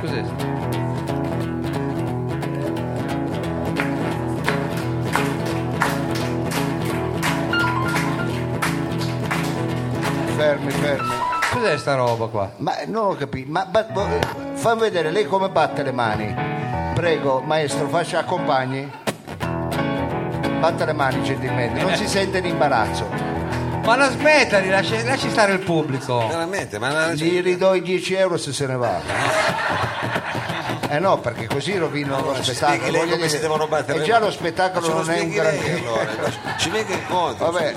Cos'è? Fermi, fermi. Cos'è sta roba qua? Ma non ho capito, ma, ma- fammi vedere lei come batte le mani. Prego, maestro, faccia accompagni. Batta le mani gentilmente, non si sente di imbarazzo. Ma la smetta, di lasci, lasci stare il pubblico. Veramente, ma Gli ridò i 10 euro se se ne va. Eh no, perché così rovino lo ci spettacolo. spieghi lei come si dire. devono battere E già lo spettacolo lo non è un granché. allora, ci venga incontro. Vabbè,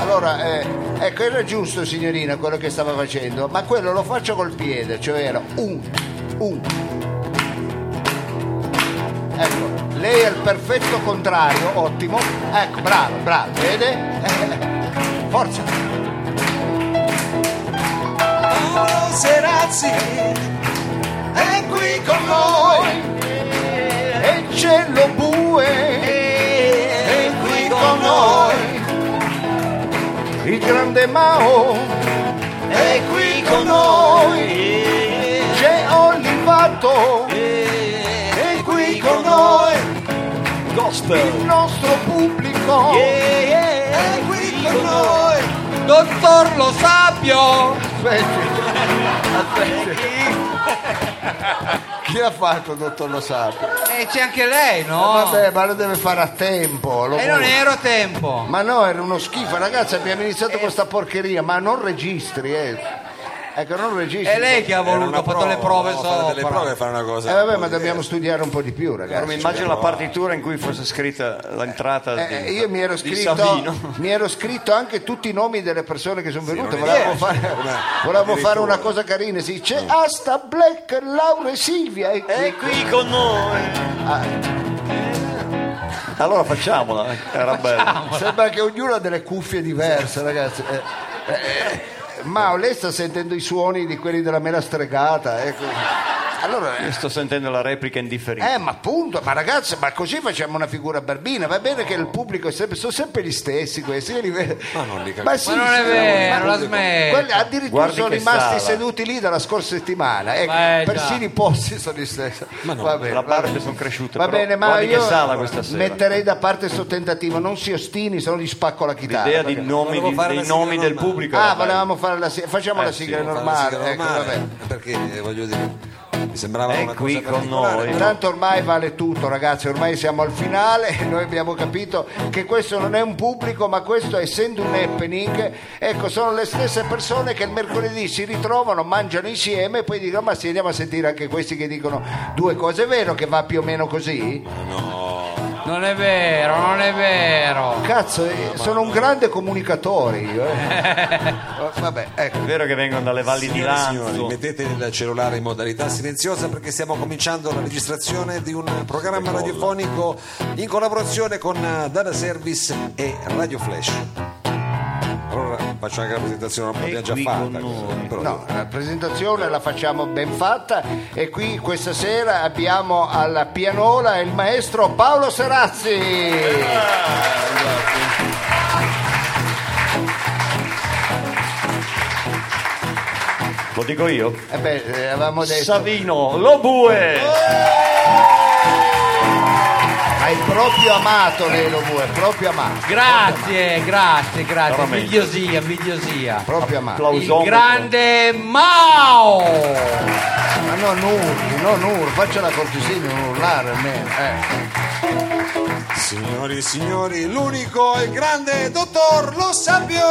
allora, eh, ecco, era giusto signorina quello che stava facendo, ma quello lo faccio col piede, cioè era un, un. Ecco, lei è il perfetto contrario, ottimo. Ecco, bravo, bravo, vede? Forza. Paolo Serazzi È qui con noi, e c'è lo bue, è qui con noi. Il grande Mao è qui con noi. C'è Olivato è qui con noi. Il nostro pubblico è qui con noi. Dottor Lo Sapio! Aspetti. Aspetti. Chi ha fatto, dottor Lo Sapio? E c'è anche lei, no? Vabbè, ma lo deve fare a tempo. E non può- ero a tempo. Ma no, era uno schifo, ragazzi, abbiamo iniziato questa porcheria, ma non registri, eh. Ecco, non registri. È lei che ha voluto, ha fatto le prove no, fare delle sopra. prove fare una cosa. Eh vabbè, un ma dobbiamo studiare un po' di più, Però mi ragazzi. immagino la partitura in cui fosse scritta l'entrata Eh, di, io mi ero, scritto, mi ero scritto anche tutti i nomi delle persone che sono venute. è Volevo, vero. fare, Una- volevo fare una cosa carina. Si dice Asta Black, Laura e Silvia. E È qui con noi. Allora facciamola, eh, era bello. Sembra che ognuno ha delle cuffie diverse, ragazzi. Eh, eh, Mao, lei sta sentendo i suoni di quelli della mela stregata. ecco. Allora, eh, Io sto sentendo la replica indifferita. Eh, ma appunto, ma ragazzi, ma così facciamo una figura barbina. Va bene che il pubblico è sempre, sono sempre gli stessi questi. io li vedo- Ma non li Ma, capisco. sì, Ma non è sì, vero, ma- la quelli addirittura Guardi sono che rimasti sala. seduti lì dalla scorsa settimana. Ecco, già. persino i posti sono gli stessi. va bene, La va parte bene. sono cresciute. Va però bene, ma guardi io che sala questa sera. metterei da parte questo tentativo. Non si ostini, se no gli spacco la chitarra. L'idea di perché- nomi, Volevo di- fare dei la sigla nomi del normale. pubblico. Ah, volevamo fare la sigla. Facciamo Eh, la sì, sigla normale. sigla ecco, normale, vabbè. perché eh, voglio dire mi sembrava È una qui cosa con noi. Tanto ormai vale tutto, ragazzi, ormai siamo al finale e noi abbiamo capito che questo non è un pubblico, ma questo essendo un happening, ecco, sono le stesse persone che il mercoledì si ritrovano, mangiano insieme e poi dicono ma sì, andiamo a sentire anche questi che dicono due cose. È vero che va più o meno così? Non è vero, non è vero. Cazzo, eh, sono un grande comunicatore io. eh. Vabbè, ecco. È vero che vengono dalle valli di Signore e signori, Lanzo. mettete il cellulare in modalità silenziosa perché stiamo cominciando la registrazione di un programma radiofonico in collaborazione con eh, Data Service e Radio Flash. Allora faccio anche la presentazione, non l'abbiamo già qui fatta. No, la presentazione la facciamo ben fatta e qui questa sera abbiamo alla pianola il maestro Paolo Serazzi. Lo dico io. Eh beh, eh, avevamo detto, Savino, lo bue. Hai proprio amato lei lo vuoi, proprio amato, Grazie, grazie, grazie. Veramente. Invidiosia, invidiosia. proprio amato. Il Applausometro. grande Mao! Ma non urli, non urli, faccia la cortesia di non urlare almeno. eh. Signori e signori, l'unico e grande dottor Lo Sapio!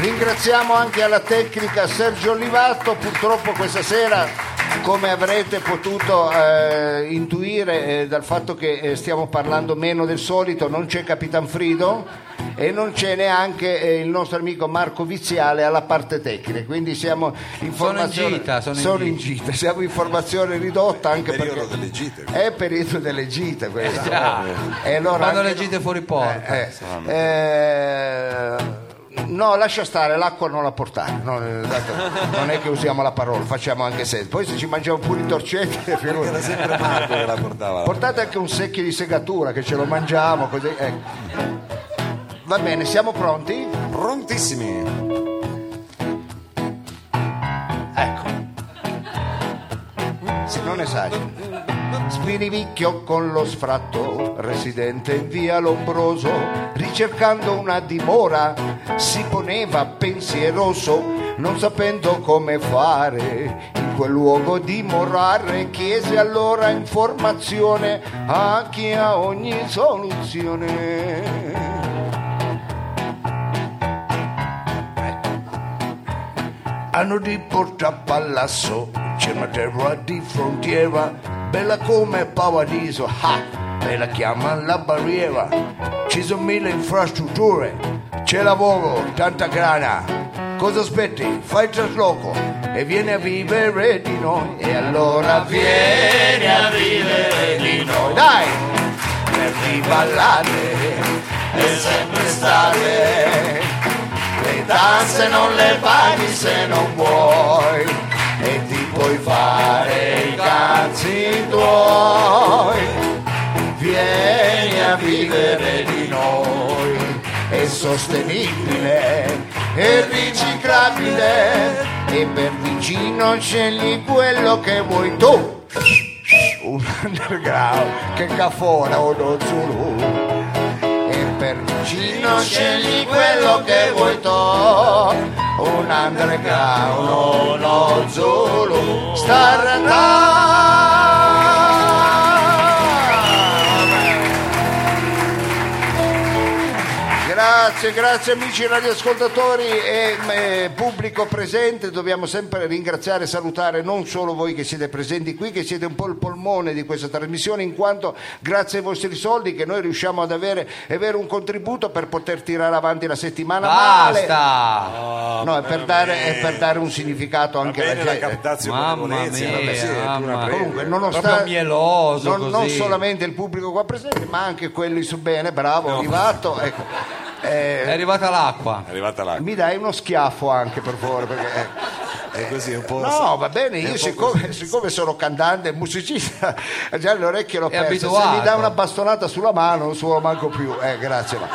Ringraziamo anche alla tecnica Sergio Olivato, purtroppo questa sera come avrete potuto eh, intuire eh, dal fatto che eh, stiamo parlando meno del solito non c'è Capitan Frido e non c'è neanche eh, il nostro amico Marco Viziale alla parte tecnica. Quindi siamo in formazione gita, sono in in gita. siamo in formazione ridotta anche Periodo perché delle gite. è periodo delle gite questo già. e allora Quando le gite fuori porta. No, lascia stare, l'acqua non la portare. No, eh, non è che usiamo la parola, facciamo anche senso. Poi se ci mangiamo pure i torcetti, era sempre Marco che la portava. Portate anche un secchio di segatura che ce lo mangiamo, così. Ecco. Va bene, siamo pronti? Prontissimi. Ecco. Se non esagero. Spirivicchio con lo sfratto, residente in via Lombroso, ricercando una dimora si poneva pensieroso, non sapendo come fare in quel luogo dimorare, chiese allora informazione a chi ha ogni soluzione. Hanno di Porta Palazzo, c'è una terra di frontiera, bella come Paradiso, ha, e la chiamano la barriera. Ci sono mille infrastrutture, c'è lavoro, tanta grana. Cosa aspetti? Fai il trasloco e vieni a vivere di noi. E allora vieni a vivere di noi. Dai! Per riballare è sempre estate. Le tasse non le paghi se non vuoi e ti puoi fare i cazzi tuoi. Vieni a vivere di noi, è sostenibile, è riciclabile e per vicino scegli quello che vuoi tu. Un underground, che cafona o non Zulu. E per vicino scegli quello che vuoi tu. Un underground uno Zulu Grazie, grazie amici radioascoltatori e eh, pubblico presente, dobbiamo sempre ringraziare e salutare non solo voi che siete presenti qui, che siete un po' il polmone di questa trasmissione, in quanto grazie ai vostri soldi che noi riusciamo ad avere, avere un contributo per poter tirare avanti la settimana male. Basta! No, è per, dare, è per dare un significato anche alla bene la gente. captazione Mamma mia, vabbè, sì, è più una mamma. Comunque, nonostante mieloso non, non solamente il pubblico qua presente, ma anche quelli su bene, bravo, arrivato. Ecco. Eh, È arrivata l'acqua. È arrivata là. mi dai uno schiaffo anche per favore perché eh, È così un po'. no va bene è io siccome, siccome sono cantante e musicista già le orecchie l'ho È perse se mi dai una bastonata sulla mano non suono manco più eh, grazie ma-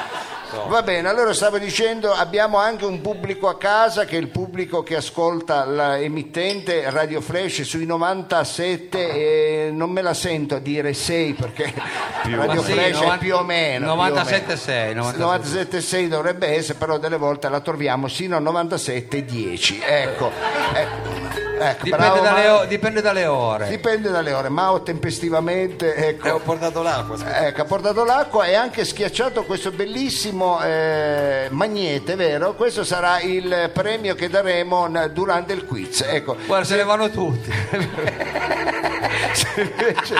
Va bene, allora stavo dicendo, abbiamo anche un pubblico a casa che è il pubblico che ascolta l'emittente Radio Flash sui 97 e non me la sento a dire 6 perché Radio Ma sì, Flash è 90 più o meno. più o meno. 97,6, 97,6. 97,6 dovrebbe essere, però delle volte la troviamo sino a 97,10. Ecco, ecco, ecco, Dipende bravo, dalle, o- dipende dalle ore. Dipende dalle ore. Mao tempestivamente Eh, ho ecco, portato l'acqua. scusa. ecco, ha portato l'acqua e anche schiacciato questo bellissimo eh, magnete, vero? Questo sarà il premio che daremo n- durante il quiz. Ecco, Guarda, se ne vanno tutti. se invece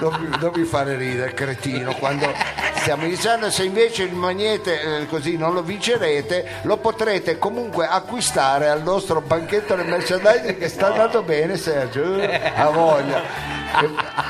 non non mi fare ridere, cretino, quando stiamo iniziando, se invece il magnete eh, così non lo vincerete, lo potrete comunque acquistare al nostro banchetto del merchandising che sta andando bene, Sergio, eh, ha voglia.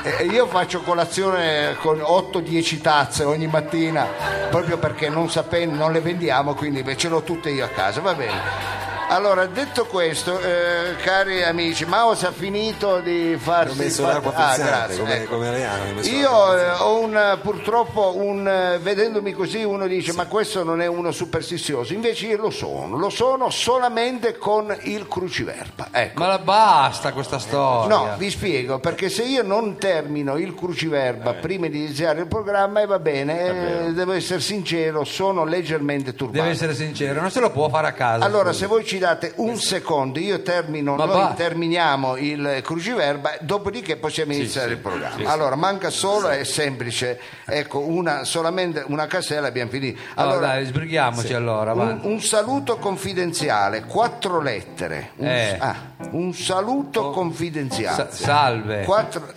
E- e io faccio colazione con 8-10 tazze ogni mattina proprio perché non sapendo, non le vendiamo, quindi ce l'ho tutte io a casa, va bene. Allora, detto questo, eh, cari amici, Mao si è finito di farsi... Ho messo far- l'acqua Ah, grazie, come, ecco. come messo Io eh, ho un, eh, purtroppo, un, eh, vedendomi così, uno dice ma questo non è uno superstizioso, invece io lo sono, lo sono solamente con il cruciverba. Ecco. Ma la basta questa storia. No, vi spiego, perché se io non termino il cruciverba prima di iniziare il programma, e va bene, eh, devo essere sincero, sono leggermente turbato. Deve essere sincero, non se lo può fare a casa. Allora, se voi ci date un secondo, io termino, Ma noi va. terminiamo il cruciverba, dopodiché possiamo iniziare il programma. allora, manca solo, è semplice, ecco, una, solamente una casella abbiamo finito. Allora, Allora, dai, sbrighiamoci allora. un, avanti. un saluto confidenziale, quattro lettere. Un, Eh. ah, un saluto confidenziale. Sa- salve. Quattro...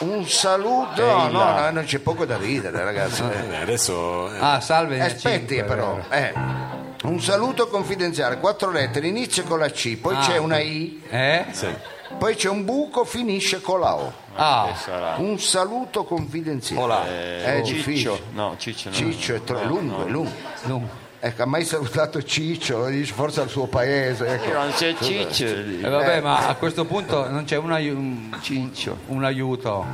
Un saluto, no, no, no, non c'è poco da ridere, ragazzi. eh. Adesso eh, Ah, salve. Aspetti cinque, però, vero. eh. Un saluto confidenziale, quattro lettere, inizia con la C, poi Ah. c'è una I, Eh? sì. poi c'è un buco, finisce con la O. Ah, Un saluto confidenziale. Olà. È Ciccio. difficile. No, Ciccio no. Ciccio è tro- No, lungo, no. è lungo. Ecco, ha mai salutato Ciccio? Dice, Forse al suo paese. ecco. Non c'è ciccio. Eh, vabbè, ma a questo punto non c'è un, ai- un- Ciccio. un aiuto.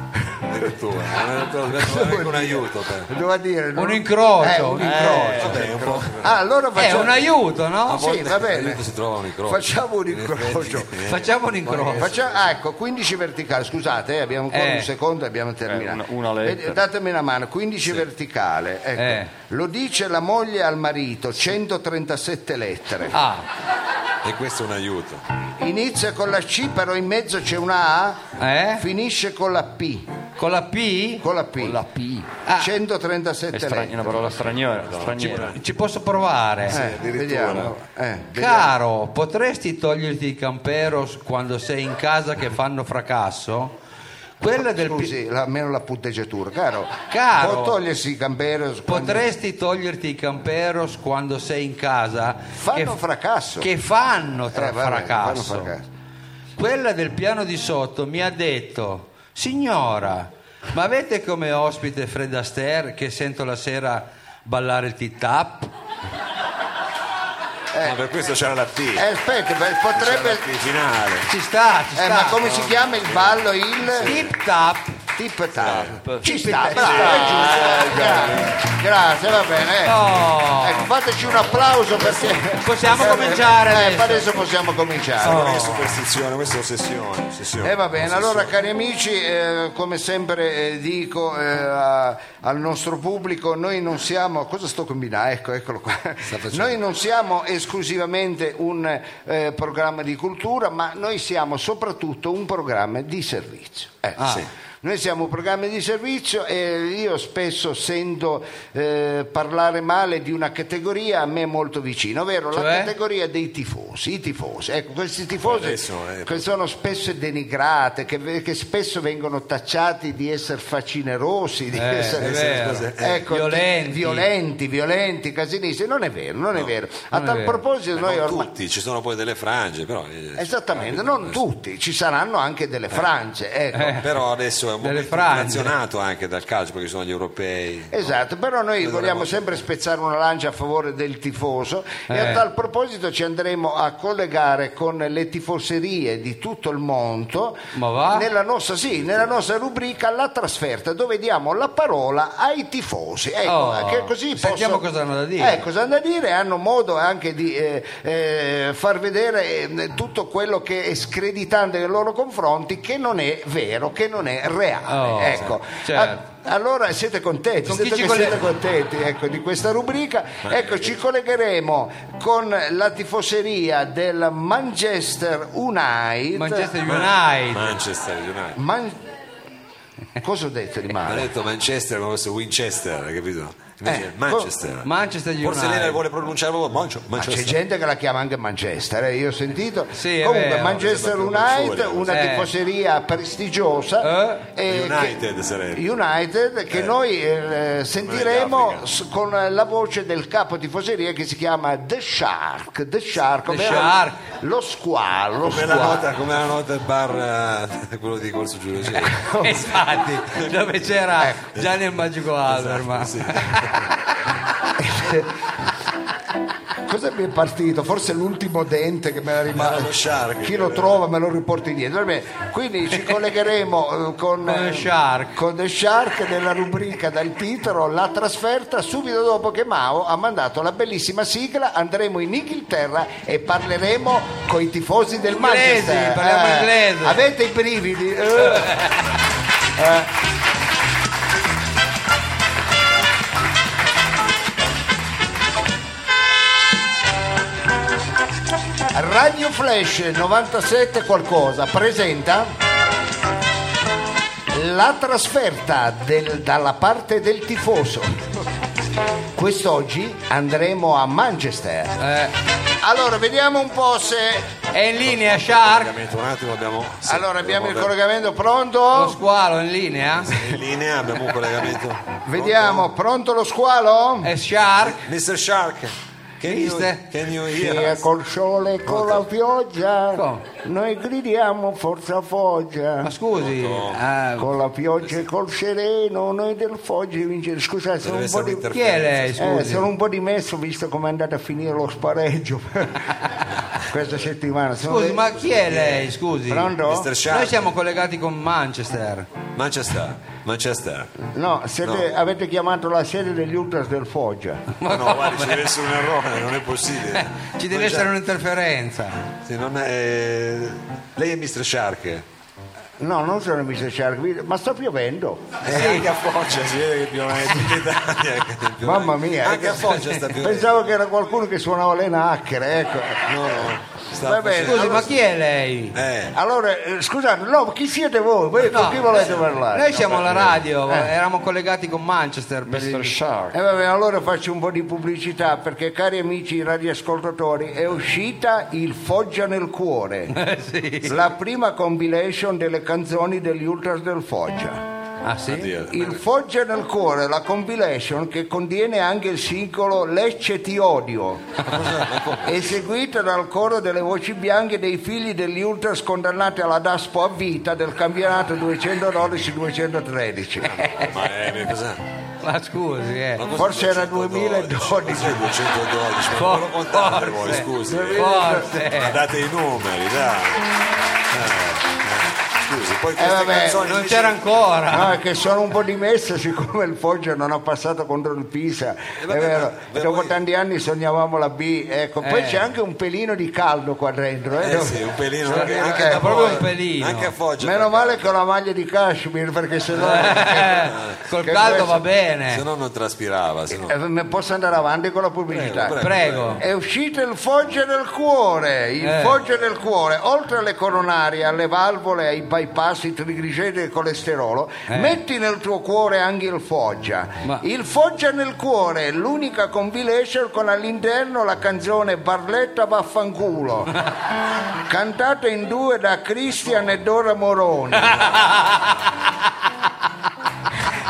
addirittura è un aiuto Doveva dire Un incrocio. Eh, un incrocio. Vabbè, un. Ah, allora È facciamo, un aiuto, no? Sì, va bene. trova un incrocio facciamo un In incrocio. effetti, eh. Facciamo un incrocio. Facciamo- ah, ecco, 15 verticale, scusate, eh, abbiamo ancora Eh. un secondo e abbiamo terminato. una- una Datemi una mano, 15 verticale. ecco. Eh. Lo dice la moglie al marito, 137 lettere. Ah, e questo è un aiuto Inizia con la C, però in mezzo c'è una A, eh? finisce con la P. Con la P? Con la P. Con la P. Ah. 137 È stra- lettere. una parola straniera. straniera. Ci posso provare? Eh, addirittura. vediamo. Eh, vediamo. Caro, potresti toglierti i camperos quando sei in casa che fanno fracasso? Quella del Scusi, la- almeno la punteggiatura, caro. Caro. Può togliersi i camperos quando- Potresti toglierti i camperos quando sei in casa Fanno che, fracasso. che fanno tra Eh, vabbè, fracasso. fanno fracasso. Quella del piano di sotto mi ha detto: Signora, ma avete come ospite Fred Astaire che sento la sera ballare il tit-tap? Ah, per questo c'era la T Eh, aspetta, beh, c'era la potrebbe... T finale Ci sta, ci Eh, sta. ma come si chiama il ballo? Il Tip-tap. Tip tap. Ci sta, bravo, è giusto. Grazie, grazie, va bene. eh. Oh. Ecco, fateci un applauso perché... Possiamo cominciare Eh, adesso. adesso possiamo cominciare. non è superstizione questa è ossessione, ossessione. Eh va bene, allora cari amici, eh, come sempre eh, dico eh, a- al nostro pubblico, noi non siamo, cosa sto combinando? Ecco, eccolo qua. Noi non siamo esclusivamente un eh, programma di cultura, ma noi siamo soprattutto un programma di servizio. Eh, Ah. sì. Noi siamo un programma di servizio e io spesso sento eh, parlare male di una categoria a me molto vicina, ovvero la Cioè? categoria dei tifosi. I tifosi, ecco, questi tifosi eh, che sono spesso denigrate, che, che spesso vengono tacciati di essere facinerosi, di Eh, essere cose- ecco, Violenti. violenti, violenti, casinisti. Non è vero, non è vero. A tal vero. proposito, Eh, noi non ormai. tutti, ci sono poi delle frange, però, eh, Esattamente, non tutti, ci saranno anche delle frange, ecco. però adesso è un frange. inflazionato anche dal calcio perché sono gli europei. Esatto, però noi Noi vogliamo dovremmo- sempre spezzare una lancia a favore del tifoso e a Eh. tal proposito ci andremo a collegare con le tifoserie di tutto il mondo Ma va? nella nostra, sì, nella nostra rubrica La trasferta dove diamo la parola ai tifosi. Ecco, Oh, che così sentiamo possono- cosa hanno da dire. Eh, cosa hanno da dire hanno modo anche di eh, eh, far vedere eh, tutto quello che è screditante nei loro confronti che non è vero, che non è reale. Oh, ecco. certo. Ah, allora siete contenti, Con siete, colle- siete contenti ecco, di questa rubrica. Ecco, ci collegheremo con la tifoseria del Manchester United. Manchester United. Manchester United. Man- Cosa ho detto di Ha male? detto Manchester come fosse Winchester, capito? Invece Eh, Manchester. Manchester United. Forse lei la vuole pronunciare proprio Mancho- Ma c'è Manchester. gente che la chiama anche Manchester, eh, io ho sentito. Sì, Comunque, vero. Manchester United, una eh. tifoseria prestigiosa. eh, United che- sarebbe. United, che Eh. noi eh, sentiremo con la voce del capo tifoseria che si chiama The Shark. The Shark, The Shark. lo squalo. Lo Come la, squalo. nota, come la nota bar, eh, quello di Corso Giulio Cesare. Infatti, dove c'era Gianni il Magico Alberman. Cosa mi è partito? Forse l'ultimo dente che me l'ha Era rimasto. lo Shark. Chi lo trova me lo riporta indietro. Va bene, Quindi ci collegheremo eh, con, Con The eh, Shark. con The Shark nella rubrica dal titolo La trasferta subito dopo che Mao ha mandato la bellissima sigla. Andremo in Inghilterra e parleremo con i tifosi del Inglesi, Manchester. parliamo inglese. Avete i brividi? Radio Flash 97 qualcosa presenta la trasferta del- dalla parte del tifoso. Quest'oggi andremo a Manchester. Eh, Allora, vediamo un po' se. è in linea Shark? Collegamento, Un attimo abbiamo... sì, Allora, abbiamo il abbiamo- collegamento Lo pronto? squalo è in linea? In linea abbiamo un collegamento. Vediamo, pronto lo squalo? È Shark? Mr. Shark. Che Viste? Che New Year. col sole e con la pioggia, Come? noi gridiamo forza Foggia. Ma scusi, ah, Con la pioggia e col sereno, noi del Foggia vincere. Scusate, sono un, po di, chi è lei, eh, scusi? sono un po' dimesso visto come è andato a finire lo spareggio questa settimana. Sono Scusi, le- ma chi è lei, scusi? Pronto? Noi siamo collegati con Manchester. Manchester. Manchester. No, siete- avete chiamato la sede degli Ultras del Foggia. Ma no, guardi, ci deve essere un errore, non è possibile. Ci deve Ma già- essere un'interferenza. sì, non è- Lei è Mr. Shark. No, non sono Mr. Shark, ma sta piovendo. Eh, Anche a Foggia si vede che piove in tutta Italia. che piove. Mamma mia, Anche eh, a Foggia sta piovendo. Pensavo che era qualcuno che suonava le nacchere, ecco. No, no. Va bene, Scusi, ma chi è lei? Eh, Allora, eh, scusate, no, chi siete voi? Voi con chi volete parlare? Noi siamo alla radio, Eh. eravamo collegati con Manchester. Per Mr. il- Shark. E vabbè, allora faccio un po' di pubblicità perché, cari amici radioascoltatori, è uscita il Foggia nel cuore, Eh, la prima compilation delle canzoni degli Ultras del Foggia. Ah sì? Il Foggia nel cuore, la compilation che contiene anche il singolo Lecce ti odio, eseguita dal coro delle voci bianche dei figli degli Ultras condannati alla DASPO a vita del campionato 212-213. ma eh, cos'è? Ma scusi, eh. Ma Forse era 212? 2012. Cos'è 212? Ma non lo contate voi, scusi. Forse. Ma date i numeri, dai. Eh, eh. Poi queste vabbè, canzoni Non invece- c'era ancora. No, è che sono un po' dimesso siccome il Foggia non ha passato contro il Pisa, è vabbè, vero. ma Dopo voi- tanti anni sognavamo la B, ecco. Poi Eh. c'è anche un pelino di caldo qua dentro. eh. Eh sì, un pelino Sì, anche, eh, anche eh, da proprio un pelino. Anche a Foggia. Meno male che ho la maglia di Kashmir perché sennò Eh, col Che caldo questo- va bene. Se no non traspirava, se no. Eh, me- posso andare avanti con la pubblicità. Prego, Prego. È uscito il Foggia del cuore, il Eh. Foggia del cuore, oltre alle coronarie, alle valvole, ai bypass, ai trigliceridi e colesterolo, metti nel tuo cuore anche il Foggia. Ma- Il Foggia nel cuore è l'unica compilation con all'interno la canzone Barletta vaffanculo, cantata in due da Cristian e Dora Moroni.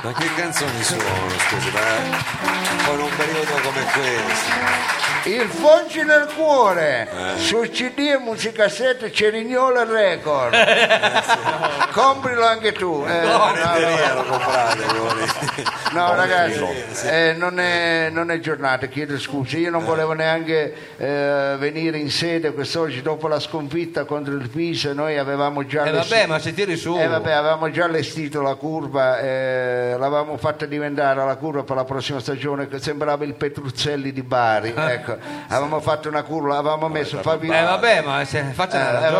Ma che canzoni sono, scusi, ma in un periodo come questo. Il Foggi nel cuore Eh. su CD e musicassette Cerignola Record. Comprilo anche tu. Eh, no, no, lo comprate voi. no, ragazzi, eh, non, è, non è giornata, chiedo scusa. Io non volevo neanche eh, venire in sede quest'oggi dopo la sconfitta contro il Pisa. Noi avevamo già Eh vabbè, ma se tiri su. eh, vabbè, avevamo già allestito la curva, eh, l'avevamo fatta diventare la curva per la prossima stagione che sembrava il Petruzzelli di Bari. Ecco, avevamo fatto una curva, avevamo messo Fabi- Eh vabbè, ma se faccia una eh,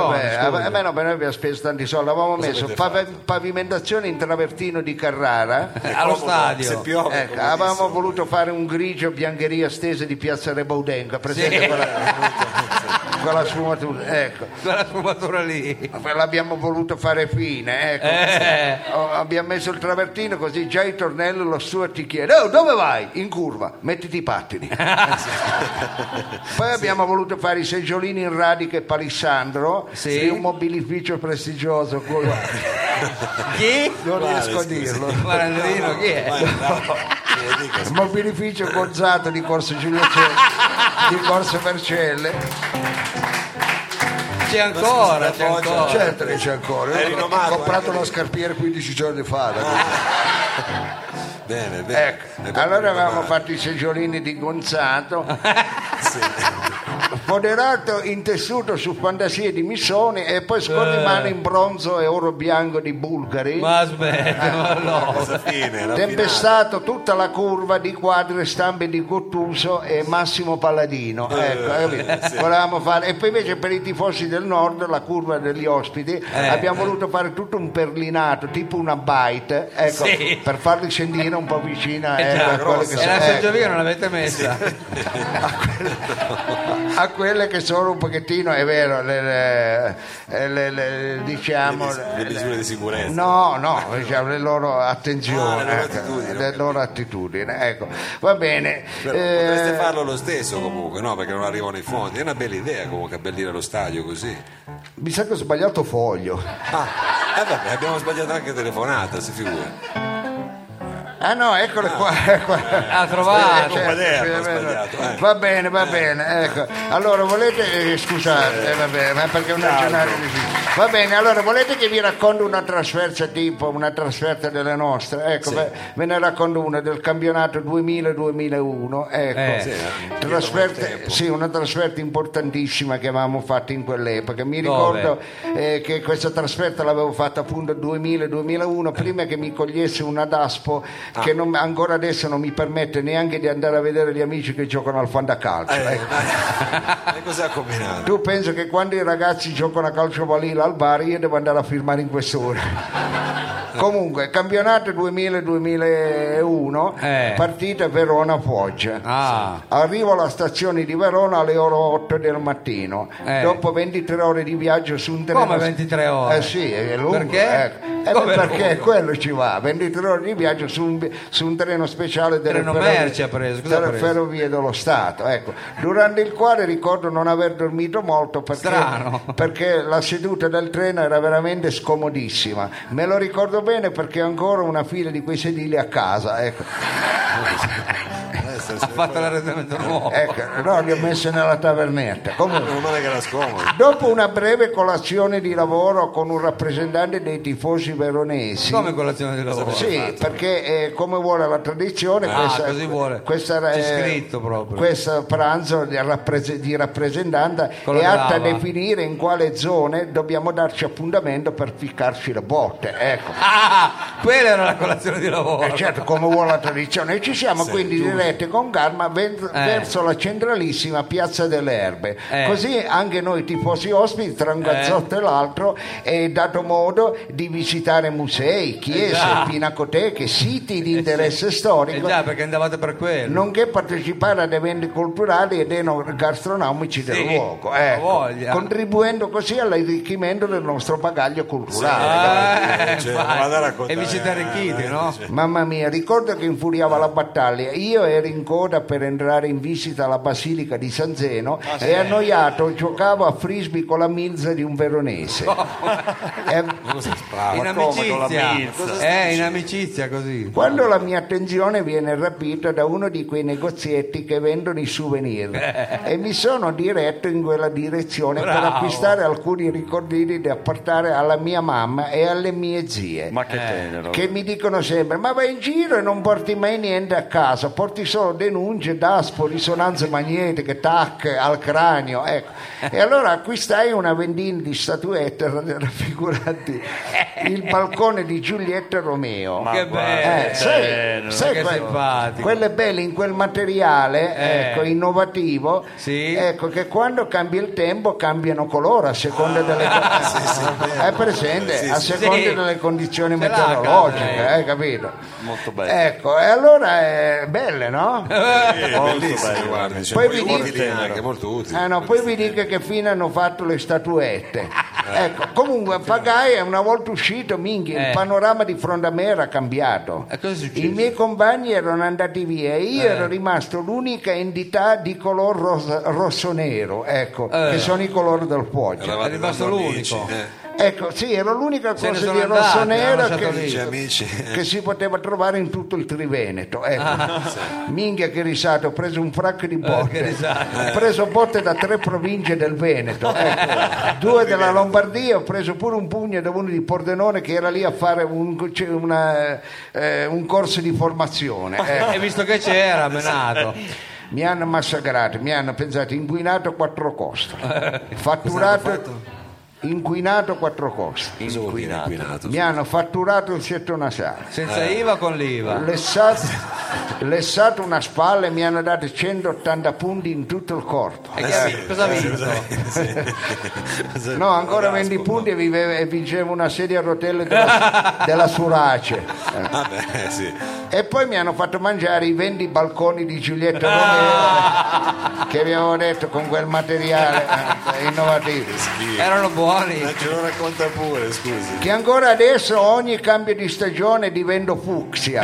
vabbè, a me no, per noi abbiamo speso tanti soldi, avevamo messo avete pav- pavimentazione in travertino di Carrara. Allo Se stadio. piove, Ecco, avevamo voluto fare un grigio biancheria stese di Piazza Rebaudenga, presente Sì. quella, quella sfumatura. Ecco. Quella sfumatura lì. L'abbiamo voluto fare fine, ecco. Eh. Oh, abbiamo messo il travertino così già il tornello lo Stuart ti chiede "Oh, dove vai? in curva mettiti i pattini poi abbiamo voluto fare i seggiolini in radica e palissandro Sì. di un mobilificio prestigioso quello- Chi? non Quale, riesco a scusi? dirlo Malandrino, chi è? Vai, dai, eh, dica, il mobilificio Gonzato di Corso Giulio Ce- di Corso Vercelle C'è ancora, c'è ancora. certo che c'è ancora È Io ho rinomato comprato anche una lì. scarpiera 15 giorni fa da Bene, bene. Ecco, allora avevamo fatto i seggiolini di Gonzato, Sì. Foderato in tessuto su fantasie di Missoni e poi scorrimano in bronzo e oro bianco di Bulgari. Ma aspetta, ma no. Fine, la Tempestato tutta la curva di quadri e stampe di Gottuso e Massimo Palladino. Ecco, hai capito? Volevamo fare- E poi invece per i tifosi del nord, la curva degli ospiti, Eh. abbiamo voluto fare tutto un perlinato, tipo una bite, ecco, Sì. per farli sentire un po' vicina Eh eh, già, a che E sono- la ecco. seggiolina non l'avete messa? a quelle che sono un pochettino, è vero, le, le- le- diciamo... Le, misure di sicurezza. No, no, diciamo, le loro attenzioni, Ah, le loro ecco, attitudini, le loro attitudini, ecco. Va bene. Però eh, potreste farlo lo stesso comunque, no? Perché non arrivano i fondi. È una bella idea comunque abbellire lo stadio così. mi sa che ho sbagliato foglio. Ah, eh vabbè, abbiamo sbagliato anche telefonata, si figura. Ah no, eccole qua. qua. Ha trovato. Certo, quaderno, sì, sbagliato, eh. Va bene, va bene. Ecco. Allora volete, eh, scusate, eh, va bene, ma perché è un aggiornario di Va bene, allora volete che vi racconto una trasferta tipo, una trasferta delle nostre? Ecco, ve, ve ne racconto una del campionato 2000-2001. Ecco. Eh. Sì, eh, Trasferte- sì, una trasferta importantissima che avevamo fatto in quell'epoca. Mi Dove? ricordo eh, che questa trasferta l'avevo fatta appunto 2000-2001, prima che mi cogliesse una DASPO Ah. che non- ancora adesso non mi permette neanche di andare a vedere gli amici che giocano al fantacalcio. Eh, ecco. E cosa ha combinato? Tu pensi che quando i ragazzi giocano a calcio balilla al bar io devo andare a firmare in quest'ora? Comunque, campionato 2000-2001, Eh. partita Verona-Foggia. Ah. Arrivo alla stazione di Verona alle ore 8 del mattino, Eh. dopo 23 ore di viaggio su un treno. Come 23 ore? Eh sì, è lungo. Perché? Eh, Come perché quello ci va, 23 ore di viaggio su un, su un treno speciale delle Treno ferrovie- preso, delle ferrovie dello Stato. Ecco. Durante il quale ricordo non aver dormito molto perché, perché la seduta del treno era veramente scomodissima. Me lo ricordo bene perché ho ancora una fila di quei sedili a casa. Ecco. Ha fatto l'arredamento nuovo. Ecco, no, li ho messi nella tavernetta. Comunque, Meno male che era scomodo. Dopo una breve colazione di lavoro con un rappresentante dei tifosi veronesi, Come colazione di lavoro? sì, perché eh, come vuole la tradizione, Ah, questa, così vuole. questa, C'è eh, scritto proprio. questo pranzo di, rappres- di rappresentante Con è atta a definire in quale zone dobbiamo darci appuntamento per ficcarci le botte. Ecco. Ah, quella era la colazione di lavoro. Eh, certo, come vuole la tradizione. E ci siamo quindi diretti con calma ven- Eh. verso la centralissima Piazza delle Erbe. Eh. Così anche noi tifosi ospiti, tra un gazzotto e l'altro, è dato modo di visitare musei, chiese, già. pinacoteche, siti di interesse storico. Eh già, perché andavate per quello. Nonché partecipare ad eventi culturali ed enogastronomici del Sì, luogo, ha ecco, contribuendo così all'arricchimento del nostro bagaglio culturale. Eh, Cioè, e vi siete arricchiti, no? Mamma mia, ricordo che infuriava la battaglia. Io ero in coda per entrare in visita alla Basilica di San Zeno Ah, e annoiato giocavo a frisbee con la milza di un veronese. E Bravo. in amicizia. Eh, in amicizia così. quando la mia attenzione viene rapita da uno di quei negozietti che vendono i souvenir e mi sono diretto in quella direzione per Bravo. acquistare alcuni ricordini da portare alla mia mamma e alle mie zie. Ma che tenero. che mi dicono sempre ma vai in giro e non porti mai niente a casa porti solo denunce, daspo, risonanze magnetiche tac al cranio ecco. e allora acquistai una vendina di statuette raffiguranti il balcone di Giulietta Romeo Ma Che bello. eh, sai, bello. sai que- quelle belle in quel materiale Eh. ecco, innovativo Sì. ecco, che quando cambia il tempo cambiano colore a seconda delle è presente Sì, a sì. seconda Sì. delle condizioni meteorologiche hai capito? Molto bello. ecco e allora è belle no? È Molto bellissimo, bello. guardi, cioè, Poi vi dico- anche, molto utili. Eh no, poi vi dico che fine hanno fatto le statuette. Ecco, comunque pagai una volta uscito, minchia, Eh. il panorama di fronte a me era cambiato. E cosa è successo? I miei compagni erano andati via e io Eh. ero rimasto l'unica entità di color rosa- rosso-nero, ecco, Eh. che sono i colori del. Eravate È rimasto l'unico. eh. Ecco, sì, ero l'unica cosa di lasciato che, eh. che si poteva trovare in tutto il Triveneto. Ecco. Ah. Minchia che risate, ho preso un fracco di botte. che risate. ho preso botte da tre province del Veneto, ecco. due della Lombardia, ho preso pure un pugno da uno di Pordenone che era lì a fare un, cioè, una, eh, un corso di formazione. ecco. E visto che c'era, menato. Mi hanno massacrato, mi hanno pensato inquinato quattro costi, fatturato inquinato quattro costi. Dire inquinato? Mi hanno fatturato il setto nasale. Senza IVA o con l'IVA? Lessato, lessato una spalla e mi hanno dato 180 punti in tutto il corpo. E che ha vinto? cosa ha vinto? No, ancora 20 punti e vive- e vincevo una sedia a rotelle della, della Surace. Eh. Vabbè, sì. E poi mi hanno fatto mangiare i 20 balconi di Giulietta Romero che vi avevo detto con quel materiale eh, innovativo. Erano buoni. Ma ce lo racconta pure, scusi. Che ancora adesso ogni cambio di stagione divento fucsia.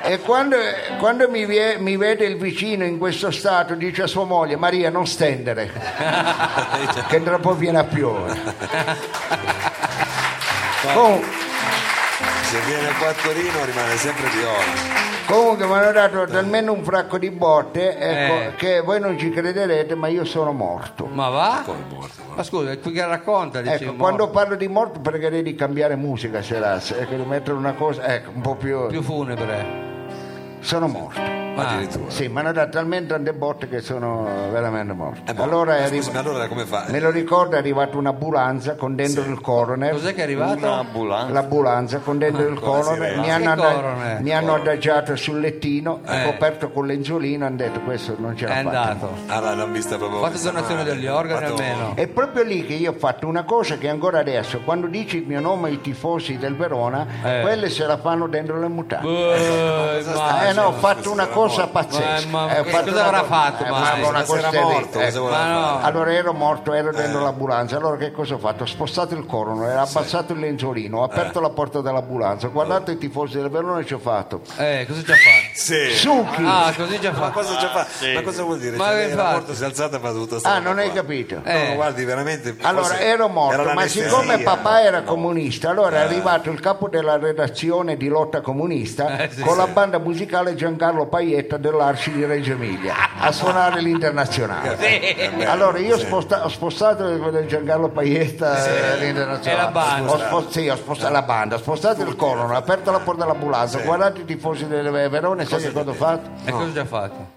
e quando, quando mi, vie- mi vede il vicino in questo stato dice a sua moglie Maria non stendere che tra poco viene a piovere. Com- Se viene qua a Torino rimane sempre viola. Comunque mi hanno dato talmente un fracco di botte ecco, Eh. che voi non ci crederete, ma io sono morto. Ma va? Poi è morto. Ma scusa, qui che racconta? Dici, Ecco, morto. quando parlo di morto pregherei di cambiare musica se la ecco, di mettere una cosa ecco, un po' più... Più funebre. Sono morto. Ah, Addirittura. Sì, mi hanno dato talmente tante botte che sono veramente morto. Eh, ma- allora, è ma arri- scusi, ma allora come fa? me lo ricordo, è arrivata un'ambulanza con dentro il coroner. Cos'è che è arrivato? Un'ambulanza. L'ambulanza con dentro il Con la coroner, mi hanno, coroner? mi hanno adagiato sul lettino, Eh. coperto con l'enzolino, hanno detto questo non ce È l'ha fatta. andato. Ah, l'hanno vista proprio. Fatto messa donazione degli organi Fatto- almeno. È proprio lì che io ho fatto una cosa che ancora adesso, quando dici il mio nome ai tifosi del Verona, Eh. quelle se la fanno dentro le mutande. Eh, ma- Eh no, ho fatto una era cosa pazzesca. Ma- ma Eh, fatto cosa una avrà fatto, eh, ma una Ma era cosa morto, Ecco. voleva Ma no. Allora ero morto, ero Eh. dentro l'ambulanza. Allora che cosa ho fatto? Ho spostato il corono, ho abbassato il lenzolino, ho Eh. aperto la porta dell'ambulanza, ho guardato i tifosi del Verona e ci ho fatto. Eh, cosa ci ha fatto? Sì. Succhi! Ah, così ci ha Ma fatto. cosa, già fa? ma cosa vuol dire? Ma Cioè, fa? morto, si è alzata e fa tutta Ah, non hai capito? Eh. No, guardi, veramente. Allora ero morto, ma siccome papà era comunista, allora è arrivato il capo della redazione di lotta comunista Eh, sì, con sì. la banda musicale Giancarlo Paietta dell'Arci di Reggio Emilia a suonare l'internazionale. Allora io ho sposta- ho spostato di Giancarlo Paietta l'internazionale. E la banda. Ho, spo- sì, ho spostato la banda, ho spostato il corono, ho aperto la porta dell'ambulanza, ho guardato i tifosi del Verone, sai che cosa ho fatto? E cosa ci ha fatto?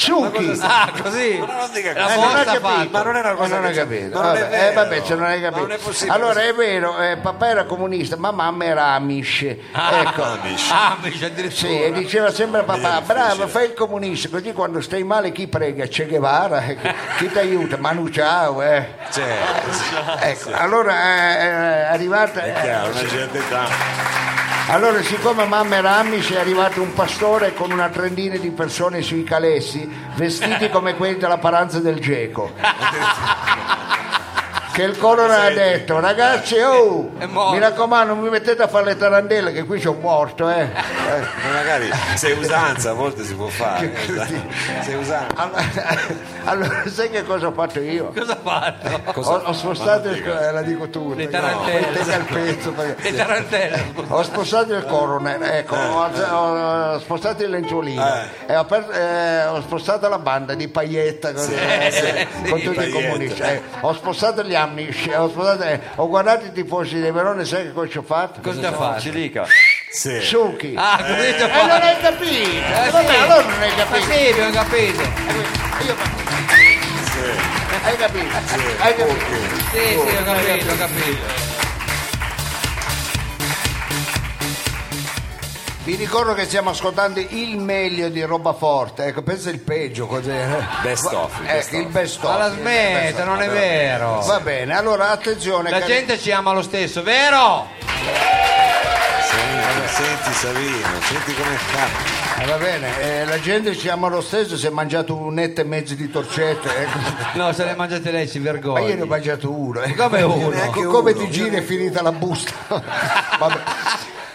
Succhi! Ah, così. Ma non dica così. Eh, non ha capito. Ma non è una Ma cosa non c'è- capito. ma non Vabbè, vero. eh, vabbè, se non hai capito. non è possibile. Allora è vero, eh, papà era comunista, ma mamma era Amish. ecco. Amish. Ah, Amici, addirittura. Sì, e diceva sempre a papà, bravo, fai il comunista, così quando stai male chi prega? Che Guevara, eh, chi ti aiuta? Manu Ciao, eh. Cioè, Ecco, allora eh, è arrivata... è chiaro, una certa età. Allora, siccome mamma era Amish, è arrivato un pastore con una trentina di persone sui calessi, vestiti come quelli della paranza del Geco. Che il coroner ha detto, ragazzi, oh, mi raccomando, non mi mettete a fare le tarantelle che qui c'è un morto, eh. Eh. Ma magari se usanza a volte si può fare. Se è usanza. Allora, allora, sai che cosa ho fatto io? Cosa ha fatto? Ho, ho spostato il eh, la dico tu, Le no, tarantelle. il pezzo perché- Le tarantelle. Ho spostato il coroner, ecco, ho, ho spostato il lenzuolino Eh. e ho, aperto- eh, ho spostato la banda di paglietta con, eh, con sì, tutti i Paietta. comunisti. eh. Ho spostato gli Amish, ho, eh, ho guardato i tifosi di Verone, sai che cosa ci ho fatto? Cosa ci ha fatto? Ci dica. Sì. Succhi. Ah, così Eh, non fatto. hai capito? Eh, Vabbè, sì. allora non hai Ma capito. sì, abbiamo capito. Io- Hai capito? Hai capito? Sì, sì, ho capito, ho capito. Vi ricordo che stiamo ascoltando il meglio di roba forte, ecco, pensa il peggio cos'è. Best of, Ecco, il best of. Ma la smetta, non è vero. Va bene, allora attenzione. La cari- gente ci ama lo stesso, vero? Senti, senti Savino, senti come fa. Eh, va bene, eh, la gente ci ama lo stesso, si è mangiato un netto e mezzo di torcette. ecco. No, se le mangiate lei si Ma io ne ho vergogna. mangiato uno. ecco. Come uno? Come ti giri è finita la busta. Vabbè.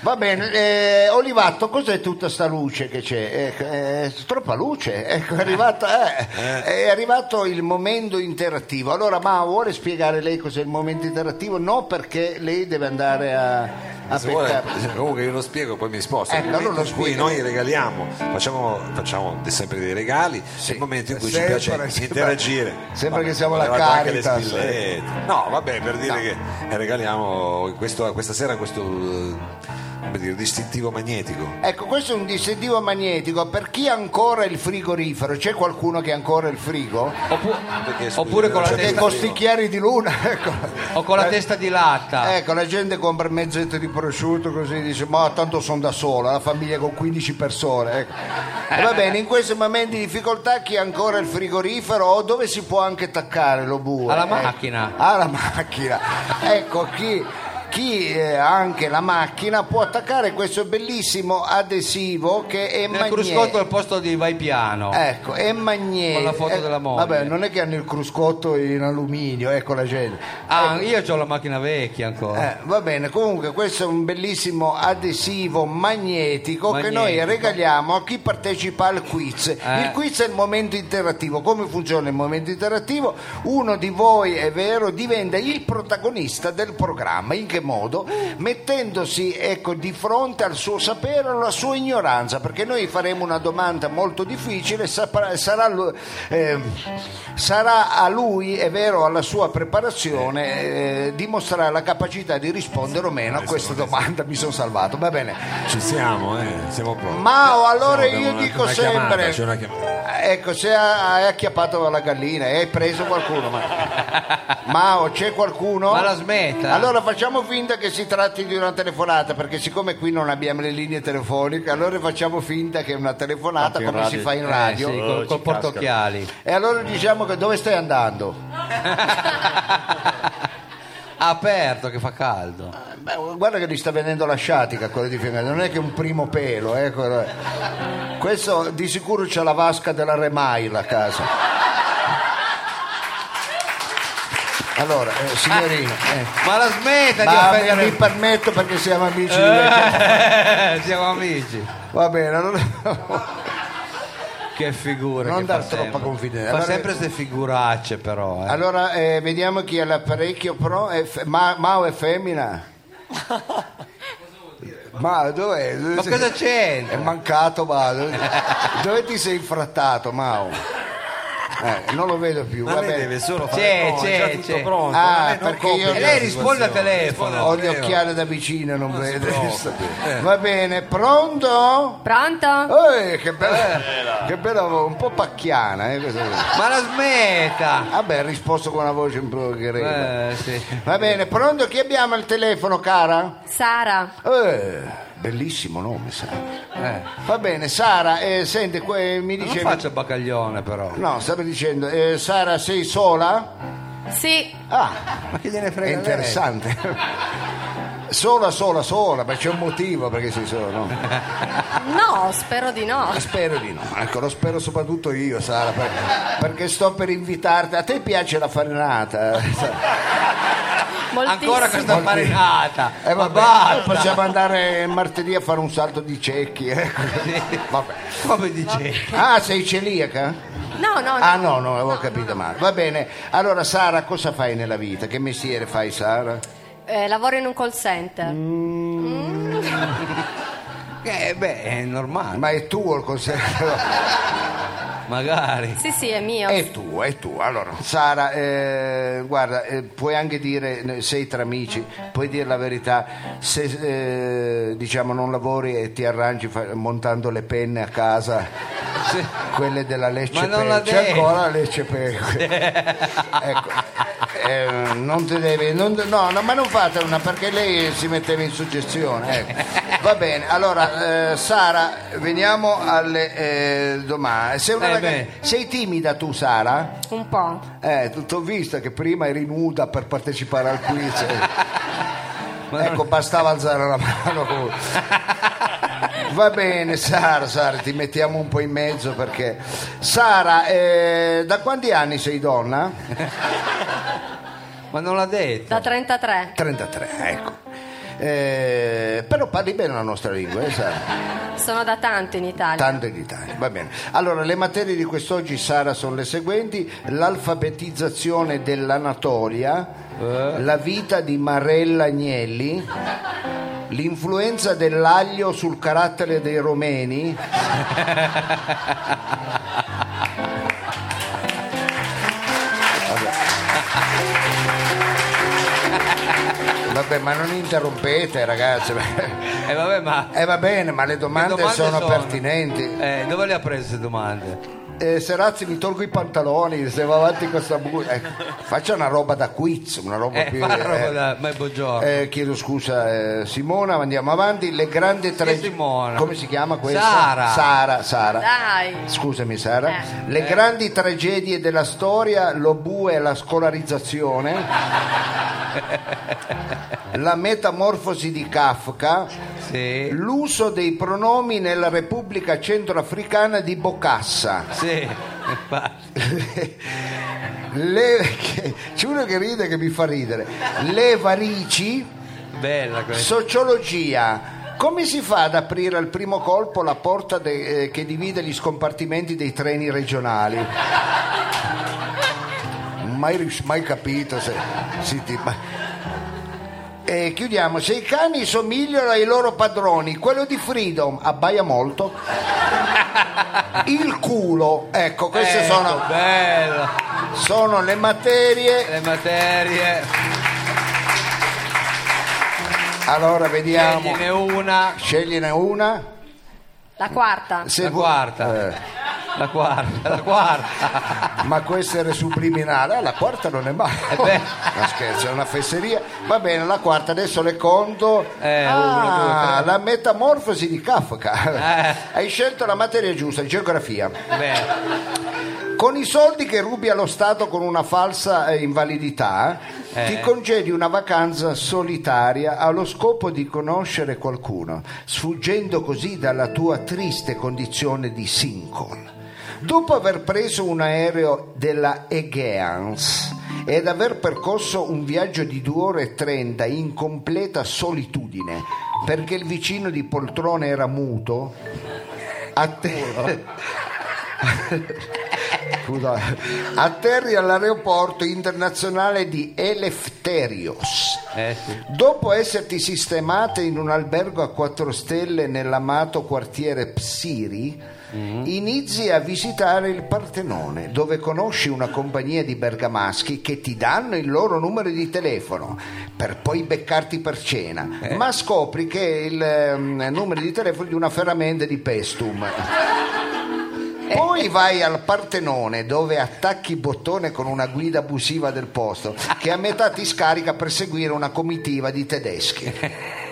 Va bene, eh, Olivatto, cos'è tutta sta luce che c'è? Ecco, eh, troppa luce, ecco, è, arrivata, eh, è arrivato il momento interattivo. Allora, ma vuole spiegare lei cos'è il momento interattivo? No, perché lei deve andare a, a vuole, peccare. comunque io lo spiego poi mi sposto. Ecco, allora lo in cui noi regaliamo, facciamo, facciamo sempre dei regali, è il momento in cui ci Sempre, piace sembra- interagire. sembra che siamo la spillette. No, vabbè, per dire che eh, regaliamo questo- questa sera questo eh, come dire, distintivo magnetico. Ecco, questo è un distintivo magnetico. Per chi ha ancora il frigorifero, c'è qualcuno che ha ancora il frigo? Oppu- Perché, scusi, oppure con la c'è testa con sti chiari di luna, ecco. o con la testa di latta. Ecco, la gente compra mezzetto di prosciutto così dice, ma tanto sono da sola, la famiglia con 15 persone. ecco. E va bene, in questi momenti di difficoltà chi ha ancora il frigorifero o dove si può anche attaccare lo bue? Alla Ecco. macchina. Alla macchina. Ecco, chi, chi eh, ha anche la macchina può attaccare questo bellissimo adesivo che è Nel magnetico. cruscotto al posto di vai piano. Ecco, è magnetico. Con la foto della moglie. Vabbè, non è che hanno il cruscotto in alluminio, ecco la gente. Ah, io ho la macchina vecchia ancora. Eh, va bene, comunque questo è un bellissimo adesivo magnetico, che Magnetico. noi regaliamo a chi partecipa al quiz. Eh. Il quiz è il momento interattivo. Come funziona il momento interattivo? Uno di voi, è vero, diventa il protagonista del programma. In che modo, mettendosi ecco, di fronte al suo sapere, alla sua ignoranza, perché noi faremo una domanda molto difficile, saprà- sarà, eh, sarà a lui, è vero, alla sua preparazione, eh, dimostrare la capacità di rispondere o meno a questa domanda. Mi sono salvato, va bene. Ci siamo, eh, siamo pronti. Mao, allora io dico sempre. Ecco, se ha- hai acchiappato la gallina e hai preso qualcuno, ma... Mao, c'è qualcuno? Ma la smetta. Allora facciamo finta che si tratti di una telefonata, perché siccome qui non abbiamo le linee telefoniche, allora facciamo finta che è una telefonata Anche in come si radio. fa in Eh, radio. sì, Oh, col, col portocchiali. E allora diciamo che dove stai andando? Ha aperto che fa caldo. Beh, guarda che gli sta venendo la sciatica quello di fianco, non è che un primo pelo, eh, quello questo di sicuro c'ha la vasca della Remail a casa. Allora, eh, signorino, eh, Ma la smetta di ma mi, offendere. mi permetto perché siamo amici. Eh, siamo amici. Va bene, allora, Che figura. Non che dar troppa sempre. confidenza. Fa Allora- sempre queste figuracce, però. eh. allora, eh, vediamo chi ha l'apparecchio pro. È fe- Ma- Mao è femmina? Ma dov'è? Dove Ma sei- cosa È c'entra? mancato, ma dove, dove ti sei infrattato, Mao? Eh, non lo vedo più. Ma va lei bene. deve solo fare C'è, no, è c'è, già tutto c'è. pronto. Ah, perché io- E lei risponde al telefono. Ho gli occhiali da vicino non vedo. preoccupi, eh. Va bene, pronto? Pronto? Eh, che bella, che bella un po' pacchiana. Eh, questa- Ma la smetta. Vabbè, ha risposto con una voce un po' greve. Eh, sì. Va bene, pronto? Chi abbiamo al telefono, cara? Sara. Eh, bellissimo nome, Sara. Eh. Va bene, Sara, eh, senti, que- mi Non dicevi... faccio baccaglione, però. No, stavo dicendo, eh, Sara, sei sola? Sì, Ah, Ma che gliene è frega? lei? interessante. sola, sola, sola, ma c'è un motivo perché sei sola, no? no, spero di no. Spero di no, ecco, lo spero soprattutto io, Sara, per- perché sto per invitarti. A te piace la farinata? Moltissimo. Ancora questa farinata. Eh, vabbè, basta. possiamo andare martedì a fare un salto di cecchi. ecco. Vabbè. Come dice? Ah, sei celiaca? No, no, no. Ah no, no, avevo capito male. Va bene. Allora Sara, cosa fai nella vita? Che mestiere fai Sara? Eh, lavoro in un call center. Eh, beh, è normale. Ma è tuo il consiglio? Magari. Sì, sì, è mio. È tuo, è tuo. Allora, Sara, eh, guarda, eh, puoi anche dire, sei tra amici, puoi dire la verità, se eh, diciamo non lavori e ti arrangi fa- montando le penne a casa, quelle della Lecce Ma non l'ha Pe- c'è ancora la Lecce Pe- ecco, eh, non te devi, non- no, no, ma non fate una perché lei si metteva in suggestione. ecco. Va bene, allora eh, Sara, veniamo alle eh, domande. Sei, una Eh, ragazza- beh. sei timida tu Sara? Un po'. Eh, ti ho vista che prima eri nuda per partecipare al quiz. Ecco, bastava alzare la mano. Va bene, Sara, Sara, ti mettiamo un po' in mezzo perché. Sara, eh, da quanti anni sei donna? Ma non l'ha detto. Da 33. 33, ecco. Eh, però parli bene la nostra lingua, eh, Sara? Sono da tanto in Italia. Tanto in Italia, va bene. Allora, le materie di quest'oggi, Sara, sono le seguenti: l'alfabetizzazione dell'Anatolia, la vita di Marella Agnelli, l'influenza dell'aglio sul carattere dei romeni. Vabbè, ma non interrompete, ragazzi. Eh, vabbè, ma. Eh va bene, ma le domande, Le domande sono, sono- pertinenti. Eh, dove le ha prese queste domande? Eh, Serazzi mi tolgo i pantaloni se va avanti con sta bu- eh, faccia una roba da quiz una roba Eh, più fa la roba eh, da. Ma è buongiorno. eh, chiedo scusa eh, Simona andiamo avanti le grandi tre Simona? come si chiama questa? Sara. Sara Sara Dai. scusami Sara Eh. le grandi tragedie della storia lo bue e la scolarizzazione la metamorfosi di Kafka Sì. l'uso dei pronomi nella Repubblica Centroafricana di Bokassa Sì. infatti. Le, c'è uno che ride che mi fa ridere. Le varici, Bella questa. sociologia. Come si fa ad aprire al primo colpo la porta de- eh, che divide gli scompartimenti dei treni regionali? Mai, ris- mai capito se, si ti- ma- E chiudiamo. Se i cani somigliano ai loro padroni, quello di Freedom abbaia molto. Il culo, ecco, queste Ecco, sono, bello. sono le materie. Le materie. Allora vediamo. Scegliene una. Scegliene una. La quarta. Se La vu- quarta. eh, La quarta. La quarta. ma questo era subliminale, Ah, la quarta non è male. Eh beh. Ma scherzo, è una fesseria. Va bene, la quarta adesso le conto. Eh, Ah, la metamorfosi di Kafka. Eh. Hai scelto la materia giusta, geografia. tre. Bene. Con i soldi che rubi allo Stato con una falsa eh, invalidità, Eh. ti concedi una vacanza solitaria allo scopo di conoscere qualcuno, sfuggendo così dalla tua triste condizione di single. Dopo aver preso un aereo della Aegeans ed aver percorso un viaggio di 2 ore e 30 in completa solitudine, perché il vicino di poltrone era muto, a te... Scusa. Atterri all'aeroporto internazionale di Eleftherios. Eh sì. Dopo esserti sistemate in un albergo a quattro stelle nell'amato quartiere Psiri, inizi a visitare il Partenone, dove conosci una compagnia di bergamaschi che ti danno il loro numero di telefono per poi beccarti per cena, ma scopri che è il ehm, numero di telefono di una ferramenta di Pestum. Poi vai al Partenone dove attacchi bottone con una guida abusiva del posto che a metà ti scarica per seguire una comitiva di tedeschi.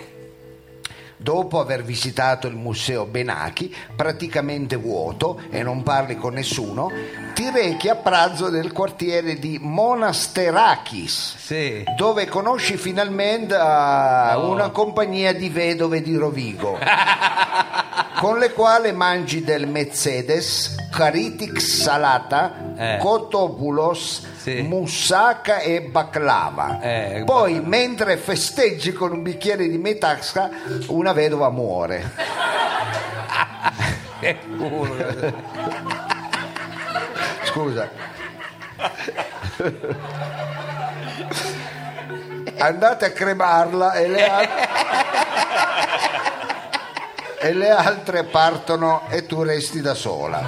Dopo aver visitato il museo Benacchi, praticamente vuoto e non parli con nessuno, ti rechi a pranzo nel quartiere di Monasterakis, Sì. dove conosci finalmente ah, una compagnia di vedove di Rovigo con le quali mangi del Mercedes, Caritix salata, Eh. Kotopulos, Sì. moussaka e baklava. Eh, Poi, mentre festeggi con un bicchiere di metasca, una vedova muore. Scusa. Andate a cremarla e le, al- e le altre partono e tu resti da sola.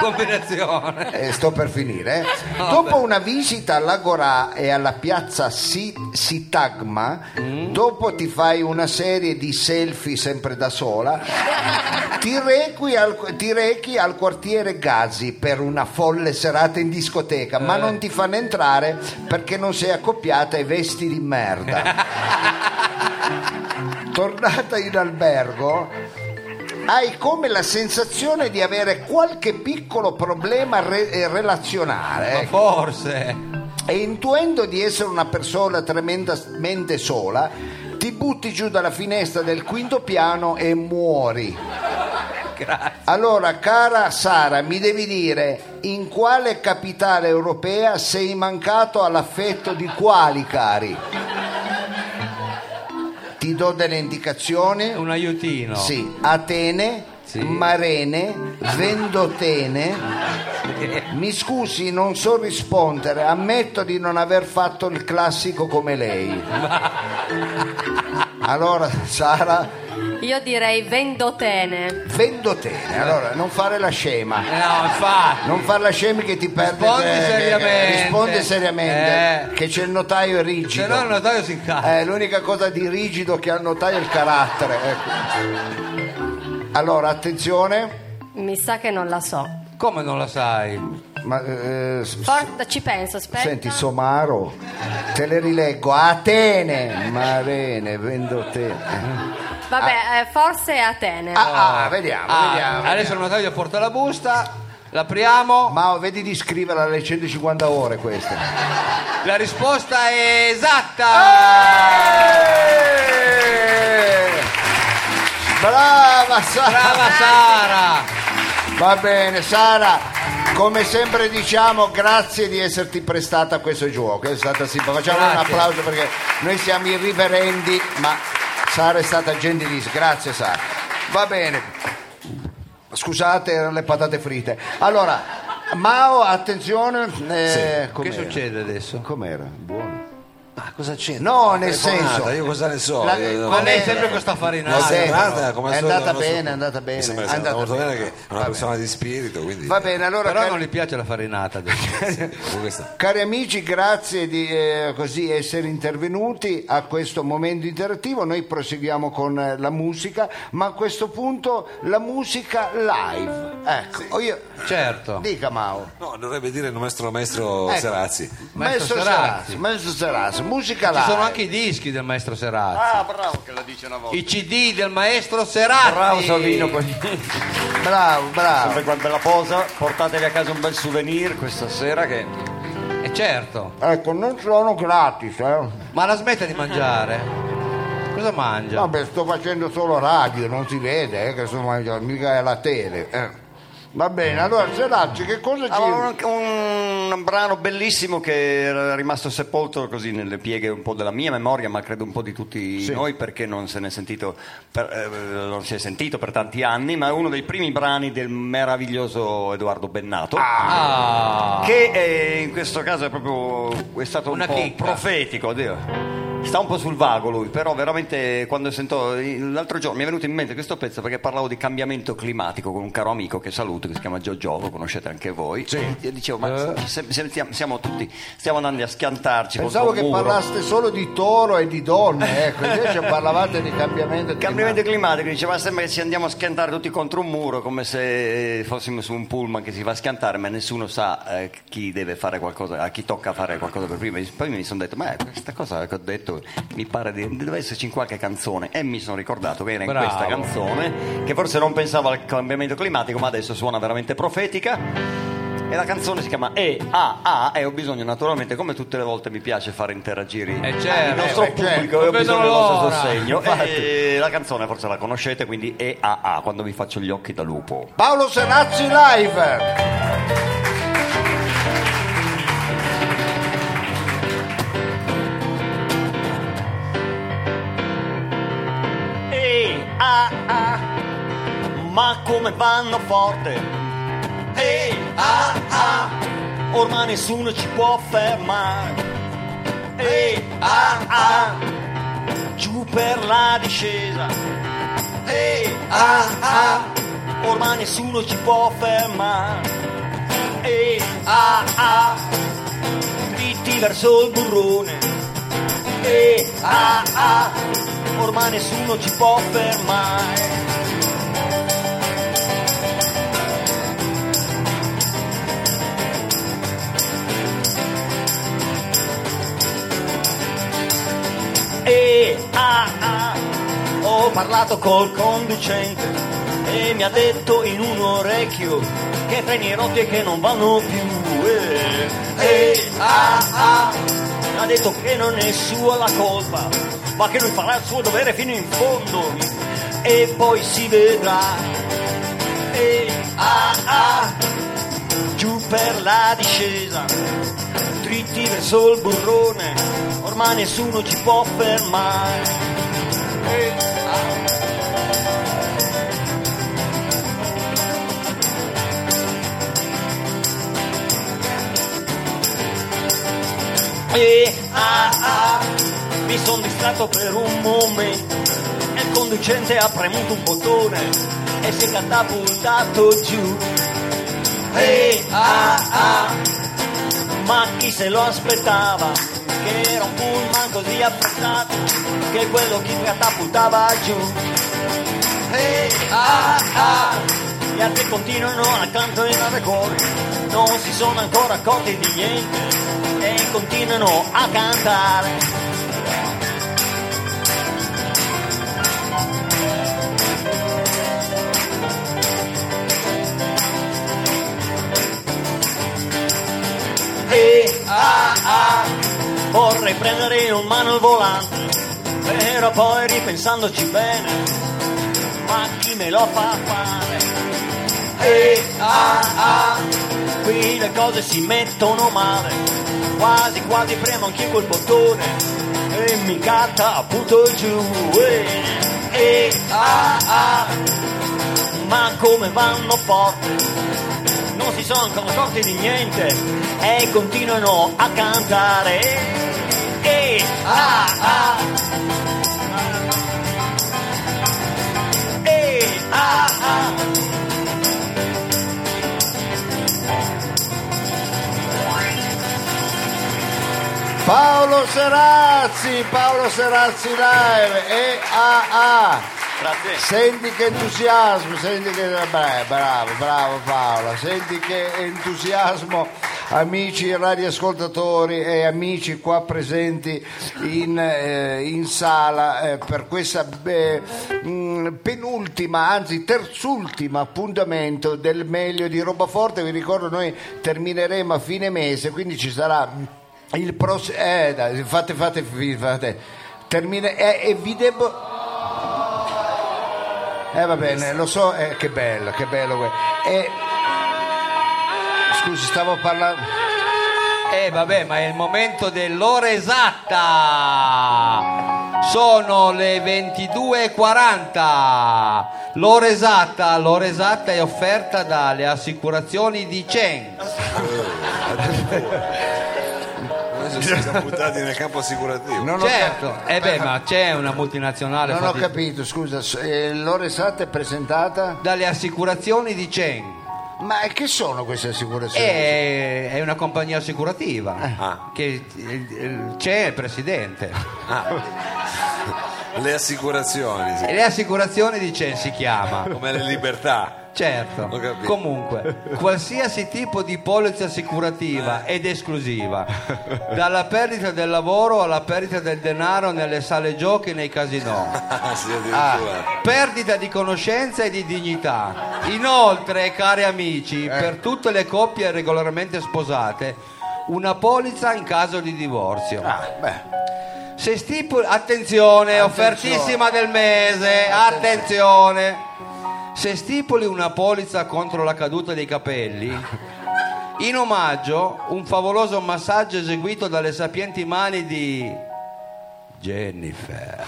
Combinazione. Eh, sto per finire. eh. Dopo una visita all'Agorà e alla piazza Si- Sitagma, dopo ti fai una serie di selfie sempre da sola, ti, requi al, ti rechi al quartiere Gazi per una folle serata in discoteca, ma non ti fanno entrare perché non sei accoppiata ai vesti di merda. Tornata in albergo, hai come la sensazione di avere qualche piccolo problema re- eh, relazionale. Ma forse. E intuendo di essere una persona tremendamente sola, ti butti giù dalla finestra del quinto piano e muori. Grazie. Allora, cara Sara, mi devi dire in quale capitale europea sei mancato all'affetto di quali cari? Ti do delle indicazioni. Un aiutino. Sì, Atene, Sì. Marene, Vendotene. Mi scusi, non so rispondere, ammetto di non aver fatto il classico come lei. Allora, Sara, Io direi vendotene. Vendotene. Allora, non fare la scema. Eh, no, infatti. Non far la scema che ti perde Rispondi che- seriamente. risponde seriamente Eh. che c'è il notaio è rigido Se no il notaio si incazza. Eh, l'unica cosa di rigido che ha il notaio è il carattere ecco. Allora attenzione Mi sa che non la so. Come non la sai? ma, eh, s- Forza, ci penso, aspetta. senti Somaro te le rileggo Atene Marene Vendotene Vabbè, eh, forse è Atene. ah, ah, vediamo, Ah, vediamo, adesso vediamo. il notaio porta la busta, l'apriamo. ma vedi di scriverla alle 150 ore queste La risposta è esatta. Eh! Brava Sara Brava Sara. Va bene, Sara, come sempre diciamo grazie di esserti prestata a questo gioco, è stata simpatica. Facciamo un Grazie. applauso perché noi siamo irriverendi, ma Sara è stata gentilissima. Grazie Sara. Va bene. Scusate, erano le patate fritte. Allora, Mao, attenzione. eh, Che com'era? succede adesso? Com'era? Buono. Ma cosa c'è? No, nel senso- Io cosa ne so? La- Io- Ma lei sempre con sta La farinata. Sì. serata, come È andata bene, è andata bene, è andata molto bene che è una persona di spirito, quindi Va bene, allora Però cari, non gli piace la farinata. questa- cari amici, grazie di eh, così essere intervenuti a questo momento interattivo. Noi proseguiamo con eh, la musica, ma a questo punto la musica live. Ecco, io- certo. dica Mao. No, dovrebbe dire il nostro maestro Ecco. Serazzi. Maestro Maestro Serazzi. Serazzi, Maestro Serazzi, musica Ci live. sono anche i dischi del maestro Serazzi. Ah, bravo che la dice una volta. I CD del maestro Serazzi. Bravo Savino, poi- Bravo, bravo. sempre quella bella posa, portatevi a casa un bel souvenir questa sera che E certo. Ecco, non sono gratis, eh. Ma la smetta di mangiare? Cosa mangia? Vabbè, sto facendo solo radio, non si vede eh, che sto mangiando, mica è la tele. eh. Va bene, allora Serazzi, che cosa ci... Allora, un, un brano bellissimo che era rimasto sepolto così nelle pieghe un po' della mia memoria, ma credo un po' di tutti Sì. noi perché non se ne è sentito per, eh, non si è sentito per tanti anni, ma è uno dei primi brani del meraviglioso Edoardo Bennato. Ah, Che eh, in questo caso è proprio è stato un Una po' chicca. profetico, oddio. Sta un po' sul vago lui, però veramente quando sento l'altro giorno mi è venuto in mente questo pezzo perché parlavo di cambiamento climatico con un caro amico che saluto che si chiama Giorgio, lo conoscete anche voi. E io dicevo, ma se- se- siamo tutti stiamo andando a schiantarci Pensavo che parlaste solo di toro e di donne, ecco, invece parlavate di cambiamento Cambiamento climatico. climatico, diceva sembra che ci andiamo a schiantare tutti contro un muro come se eh, fossimo su un pullman che si va a schiantare ma nessuno sa eh, chi deve fare qualcosa, a chi tocca fare qualcosa per prima. Poi mi sono detto ma eh, questa cosa che ho detto mi pare di, deve esserci in qualche canzone e mi sono ricordato che era in Bravo. questa canzone che forse non pensavo al cambiamento climatico ma adesso suona veramente profetica. E la canzone si chiama E A A e ho bisogno naturalmente come tutte le volte mi piace fare interagire Eh, certo, il nostro eh, certo. pubblico e ho bisogno del vostro sostegno Infatti. e la canzone forse la conoscete, quindi è AA quando vi faccio gli occhi da lupo. Paolo Serazzi live. Come vanno forte. E AA, ormai nessuno ci può fermare. E AA, giù per la discesa. E AA, ormai nessuno ci può fermare. E AA, dritti verso il burrone. E AA, ormai nessuno ci può fermare. E ah, ah, ho parlato col conducente e mi ha detto in un orecchio che freni rotti e che non vanno più. E, e ah, ah, mi ha detto che non è sua la colpa, ma che lui farà il suo dovere fino in fondo e poi si vedrà. E ah, ah, giù per la discesa dritti verso il burrone, ormai nessuno ci può fermare. E, ah. E ah, ah, mi sono distratto per un momento e il conducente ha premuto un bottone e si è catapultato giù. E ah, ah, ma chi se lo aspettava? Che era un pullman così affrettato che quello che catapultava giù. E ah, ah, gli altri continuano accanto in nave cuore, non si sono ancora accorti di niente e continuano a cantare. E ah, ah, vorrei prendere in mano il volante, però poi ripensandoci bene, ma chi me lo fa fare? E ah, ah, qui le cose si mettono male, quasi quasi premo anch'io quel bottone e mi catta appunto giù. E, e ah, ah, ma come vanno forte? Non si sono ancora accorti di niente e continuano a cantare. E E A A E A A Paolo Serazzi, Paolo Serazzi live e a a Senti che entusiasmo, senti che beh, bravo, bravo Paolo, senti che entusiasmo amici radioascoltatori e amici qua presenti in, eh, in sala eh, per questa eh, mh, penultima, anzi terzultima appuntamento del meglio di Robaforte, vi ricordo noi termineremo a fine mese, quindi ci sarà il prossimo... Eh, fate, fate, fate, termine, eh, e vi devo... Eh va bene, lo so, eh, che bello, che bello. que- E... Scusi, stavo parlando... Eh vabbè, ma è il momento dell'ora esatta. Sono le 22.40. L'ora esatta, l'ora esatta è offerta dalle assicurazioni di Chen. Siamo buttati nel campo assicurativo. Non ho Certo, eh beh, ma c'è una multinazionale Non ho capito, scusa, s- eh, l'ora esatta è presentata? dalle assicurazioni di Chen. Ma che sono queste assicurazioni? È, è una compagnia assicurativa Ah. che eh, eh, c'è il presidente. Le assicurazioni, sì. E le assicurazioni di Chen si chiama. come le libertà. Certo, comunque, qualsiasi tipo di polizza assicurativa ed esclusiva, dalla perdita del lavoro alla perdita del denaro nelle sale giochi e nei casinò, Ah, perdita di conoscenza e di dignità. Inoltre, cari amici, per tutte le coppie regolarmente sposate, una polizza in caso di divorzio. Ah, beh, Se stipuli, attenzione, offertissima del mese, attenzione. Se stipuli una polizza contro la caduta dei capelli, in omaggio un favoloso massaggio eseguito dalle sapienti mani di Jennifer,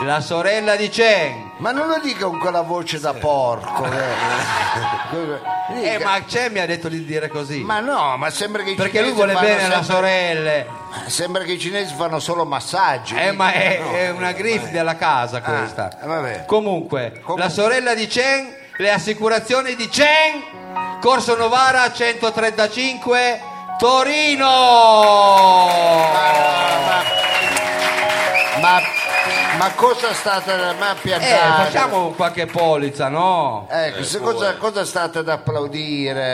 la sorella di Chen. ma non lo dica con quella voce da porco. eh. Eh, ma Chen mi ha detto di dire così. Ma no, ma sembra che i perché lui cinesi vuole fanno bene alla sempre- sorelle. Sembra che i cinesi fanno solo massaggi. Eh, ma è, è una griff della casa questa. Ah, vabbè. Comunque, Comunque. la sorella di Chen, le assicurazioni di Chen, Corso Novara 135, Torino. Ma, ma cosa è stata ma Eh, piantare? facciamo qualche polizza, no? Ecco, se cosa, cosa state ad applaudire?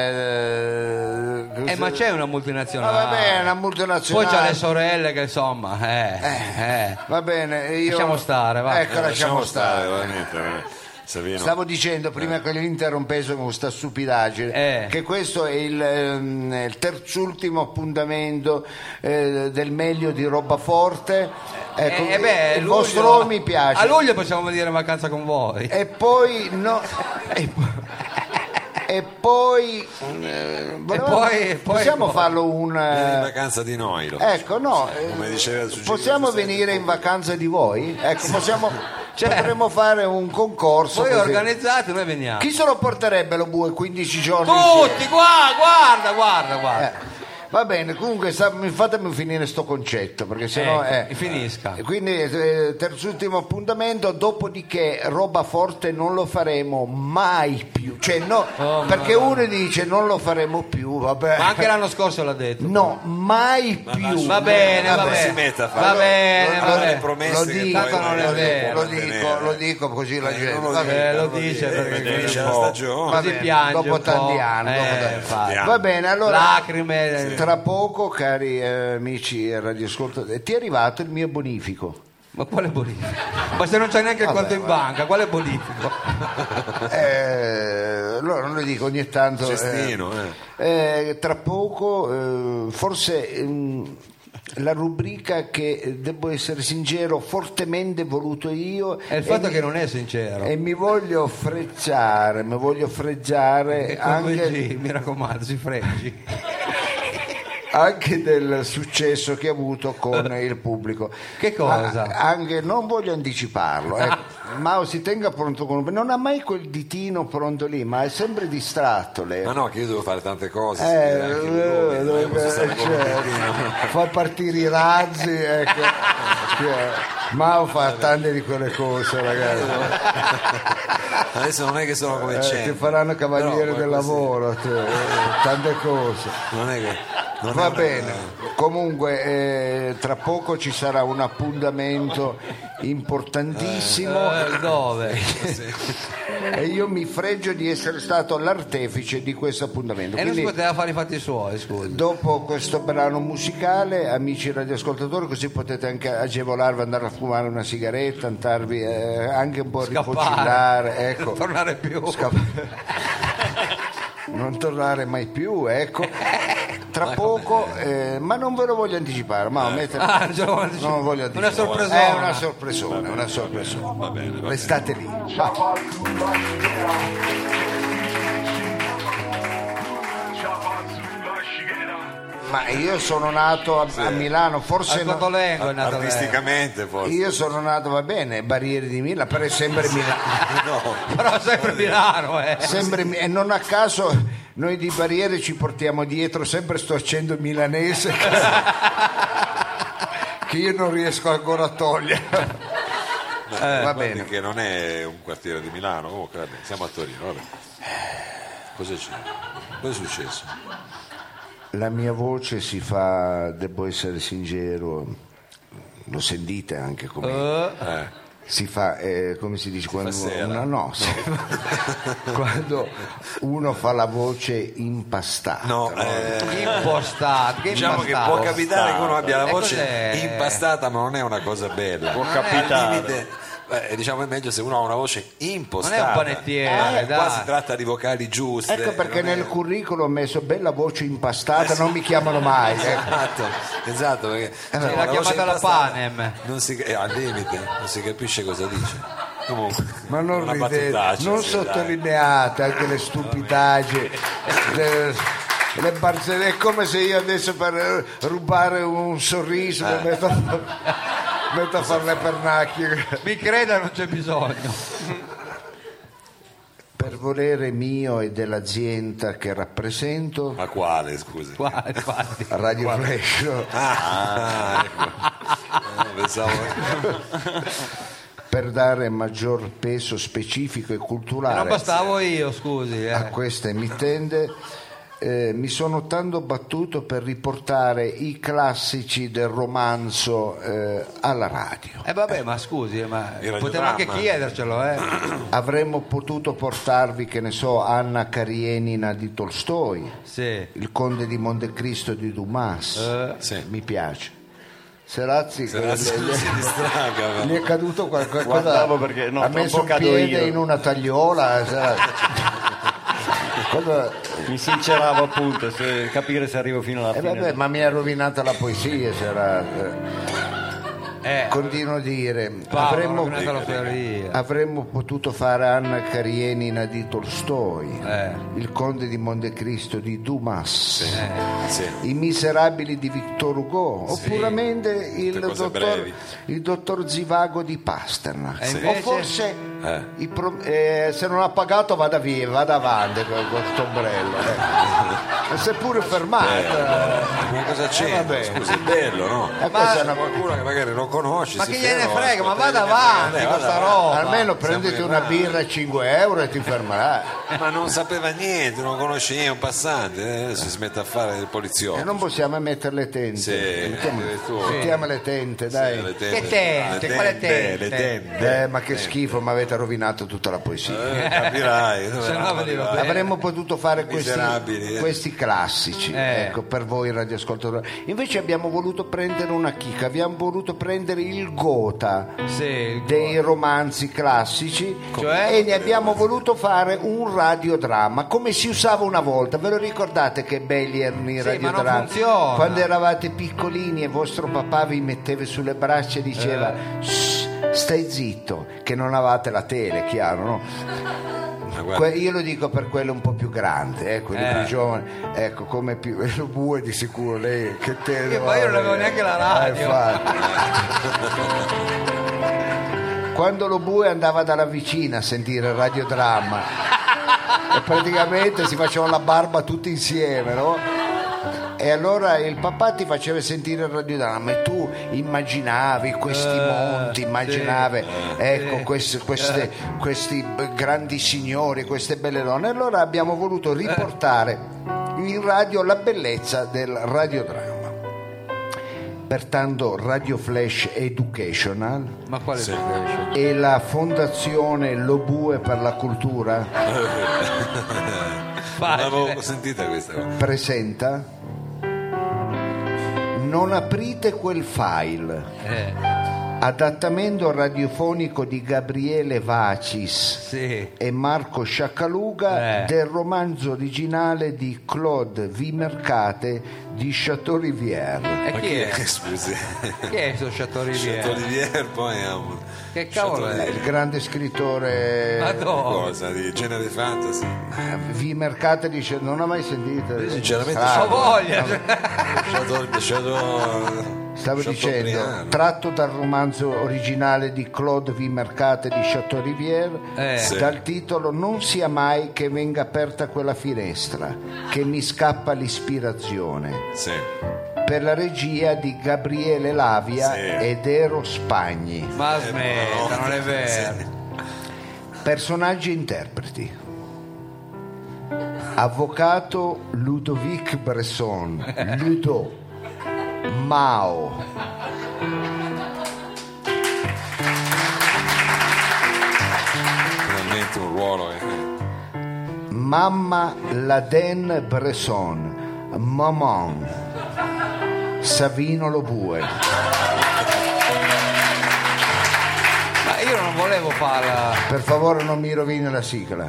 Eh, ma c'è una Ah, multinazionale. va bene, una Poi multinazionale. c'ha le sorelle che insomma, eh, eh. Va bene, io... Lasciamo stare, va. Ecco, lasciamo, stare. veramente. veramente. Savino. Stavo dicendo prima che l'interrompeso con questa stupidaggine Eh. che questo è il, ehm, il terzultimo appuntamento eh, del meglio di roba forte. Ecco, Eh, beh, il luglio- vostro mi piace. A luglio possiamo venire in vacanza con voi. E poi no. E, e poi, eh, volevamo- poi- poi- possiamo farlo un in eh, vacanza di noi. lo- ecco no eh, Come diceva il possiamo Giuseppe. venire in vacanza di voi ecco possiamo Certo. potremmo fare un concorso Voi così. organizzate, noi veniamo. chi se lo porterebbe lo bue 15 giorni Tutti, qua, guarda, guarda, guarda. Eh, va bene comunque sta- mi fatemi finire sto concetto perché sennò Ecco, eh, finisca. eh, quindi eh, terzultimo appuntamento dopodiché roba forte non lo faremo mai più cioè no Oh, perché uno dice non lo faremo più vabbè Ma anche l'anno scorso l'ha detto. No, mai più. Va bene, va Non si bene. metta a Va bene, non va bene. promesse Lo dico, non è vero. Lo dico, lo dico così la gente. non lo va bene. Eh, lo non lo dice perché un la stagione. Va Così bene, piange dopo tanti anni, Eh, dopo tanti- infatti. Va bene, allora Lacrime. Tra poco, cari eh, amici radioascoltatori, ti è arrivato il mio bonifico. Ma quale bonifico? Ma se non c'è neanche il Vabbè, conto in banca, quale bonifico? Eh, allora non lo dico ogni tanto. eh, Cestino, eh, tra poco, eh, forse ehm, la rubrica che eh, devo essere sincero, fortemente voluto io. È il e fatto mi- che non è sincero. E mi voglio freggiare, mi voglio freggiare E con due anche, G, mi raccomando, si freggi. Anche del successo che ha avuto con il pubblico. Che cosa? Ah, anche, non voglio anticiparlo, ecco. Mao si tenga pronto con non ha mai quel ditino pronto lì, ma è sempre distratto lei. Ma no, che io devo fare tante cose. Eh, eh, lui, eh, eh, cioè, fa partire i razzi, ecco. Cioè, Mao fa tante di quelle cose, ragazzi. Adesso non è che sono come Eh, ti c'è. faranno cavaliere Però del qualcosa- lavoro, te, eh, tante cose. Non è che. Va bene, comunque eh, tra poco ci sarà un appuntamento importantissimo Eh, dove? e io mi fregio di essere stato l'artefice di questo appuntamento. E non si Quindi, poteva fare i fatti suoi, scusi. dopo questo brano musicale, amici radioascoltatori, così potete anche agevolarvi, andare a fumare una sigaretta, andarvi eh, anche un po' a Scappare. ripocillare, ecco. Non tornare più. non tornare mai più, ecco. Tra poco, eh, ma non ve lo voglio anticipare, ma mettere- Ah, non vuole anticipare. voglio Una anticipare. sorpresona. È una sorpresona, una sorpresona. Restate lì. Va. Ma io sono nato a, a Milano, forse no- Cotolengo è nato. Artisticamente forse. io sono nato, va bene, Barriere di Milano, però è sempre Milano. No. Però sempre Milano, eh. Sempre e non a caso noi di Barriere ci portiamo dietro sempre sto accento milanese che io non riesco ancora a togliere. Va Guardi bene. che non è un quartiere di Milano, comunque siamo a Torino, vabbè. Cosa c'è? Cosa è successo? La mia voce si fa, devo essere sincero, lo sentite anche come Eh, si fa, eh, come si dice quando sera. uno, no, si fa- quando uno fa la voce impastata. no, eh, Impostato. Che diciamo che impastato? può capitare che uno abbia la E voce impastata, ma non è una cosa bella. Può capitare. Limite, eh, diciamo è meglio se uno ha una voce impostata. Non è un panettiere, Eh, dai. Qua si tratta di vocali giuste. Ecco perché non è- nel curriculum ho messo bella voce impastata, non mi chiamano mai. ecco. Esatto, esatto, perché Sì, cioè, l'ha una voce chiamata la Panem. Non si, è al limite, non si capisce cosa dice. Comunque, Ma non ridete, non sì, dai. sottolineate anche le stupidaggini, le, le barzellette. È come se io adesso per eh, rubare un sorriso mi metto, a fare le pernacchie. Mi creda, non c'è bisogno. Per volere mio e dell'azienda che rappresento, Ma quale, scusi? Qua, infatti. Radio Flash, Ah, ecco. Eh, pensavo... per dare maggior peso specifico e Non culturale bastavo io, scusi. a Eh. questa emittente, eh, mi sono tanto battuto per riportare i classici del romanzo eh, alla radio. Eh vabbè, ma scusi, eh, ma Il potevo anche chiedercelo, eh. Avremmo potuto portarvi, che ne so, Anna Karenina di Tolstoi, Sì. il conde di Montecristo di Dumas, Eh, Sì. mi piace. Serazzi, Se la le- si distraga. gli è caduto qualcosa, Guardavo perché, no, ha messo un piede io. in una tagliola. Cosa- Mi sinceravo appunto se capire se arrivo fino alla eh, fine. vabbè, ma mi ha rovinata la poesia, Serazzi. Eh. Continuo a dire, Paolo, avremmo, avremmo potuto fare Anna Karenina di Tolstoi, Eh. il conde di Montecristo di Dumas. Sì. I miserabili di Victor Hugo, oppuramente il Tutte cose dottor, il dottor Zivago di Pasternak. E O invece? forse Eh. pro- eh, se non ha pagato vada via, vada avanti con questo ombrello. eh. E si è pure fermato. Ma cosa Eh, c'è? Scusi, è bello, no? Eh, questa è una- Qualcuno che magari non conosci. Ma che gliene frega, ma vada avanti con sta roba. Almeno prenditi una birra a 5 euro e ti fermerai. Ma non sapeva niente, non conosce niente, un passante, eh, adesso si mette a fare il poliziotto. E non possiamo mettere le tente. Sì, mettiamo, le tente, dai. Le tende, Che tende? le Quale? Le tende. Eh, ma che schifo, mi avete rovinato tutta la poesia. Eh, capirai. Avremmo potuto fare questi, eh. questi classici, Eh. ecco, per voi radioascoltatori. Invece abbiamo voluto prendere una chicca, abbiamo voluto prendere il gota Sì, il dei romanzi classici Cioè? e ne abbiamo voluto fare un radiodramma come si usava una volta. Ve lo ricordate che belli erano i Sì, radiodrammi? Quando eravate piccolini e vostro papà vi metteva sulle braccia e diceva Eh. "Shh, stai zitto, che non avevate la tele, chiaro, no? Guarda, io lo dico per quello un po' più grande, eh, quelli Eh. più giovani, ecco come più lo bue di sicuro lei che te Che poi io non avevo neanche la radio. Quando lo bue andava dalla vicina a sentire il radiodramma e praticamente si facevano la barba tutti insieme, no? E allora il papà ti faceva sentire il radiodramma e tu immaginavi questi Eh, monti, immaginavi ecco, sì. queste- queste- questi b- grandi signori, queste belle donne. E allora abbiamo voluto riportare in radio la bellezza del radiodramma. Pertanto Radio Flash Educational Ma quale Sì. e la Fondazione Lobue per la Cultura Non l'avevo sentita questa cosa. presenta Non aprite quel file. Eh, Adattamento radiofonico di Gabriele Vacis sì. e Marco Sciaccaluga Eh. del romanzo originale di Claude Vimercate di Chateaubriand. E Ma chi è? Scusi. Chi è questo Chateaubriand? Chateaubriand poi ha un... Che cavolo è? Il grande scrittore Madonna. Cosa di genere fantasy? eh, Vimercate dice non ho mai sentito. Sinceramente, Ho voglia. Shadow, Shadow- Stavo dicendo, tratto dal romanzo originale di Claude Vimercate di Chateaubriand, Eh. Sì. dal titolo Non sia mai che venga aperta quella finestra, che mi scappa l'ispirazione. Sì. Per la regia di Gabriele Lavia Sì. ed Ero Spagni. Ma smetta, non è vero. Personaggi e interpreti. Avvocato Ludovic Bresson, Ludo, Mao, Finalmente un ruolo che... Mamma Laden Bresson, Maman, Savino Lobue. Ma io non volevo farla. Per favore non mi rovini la sigla.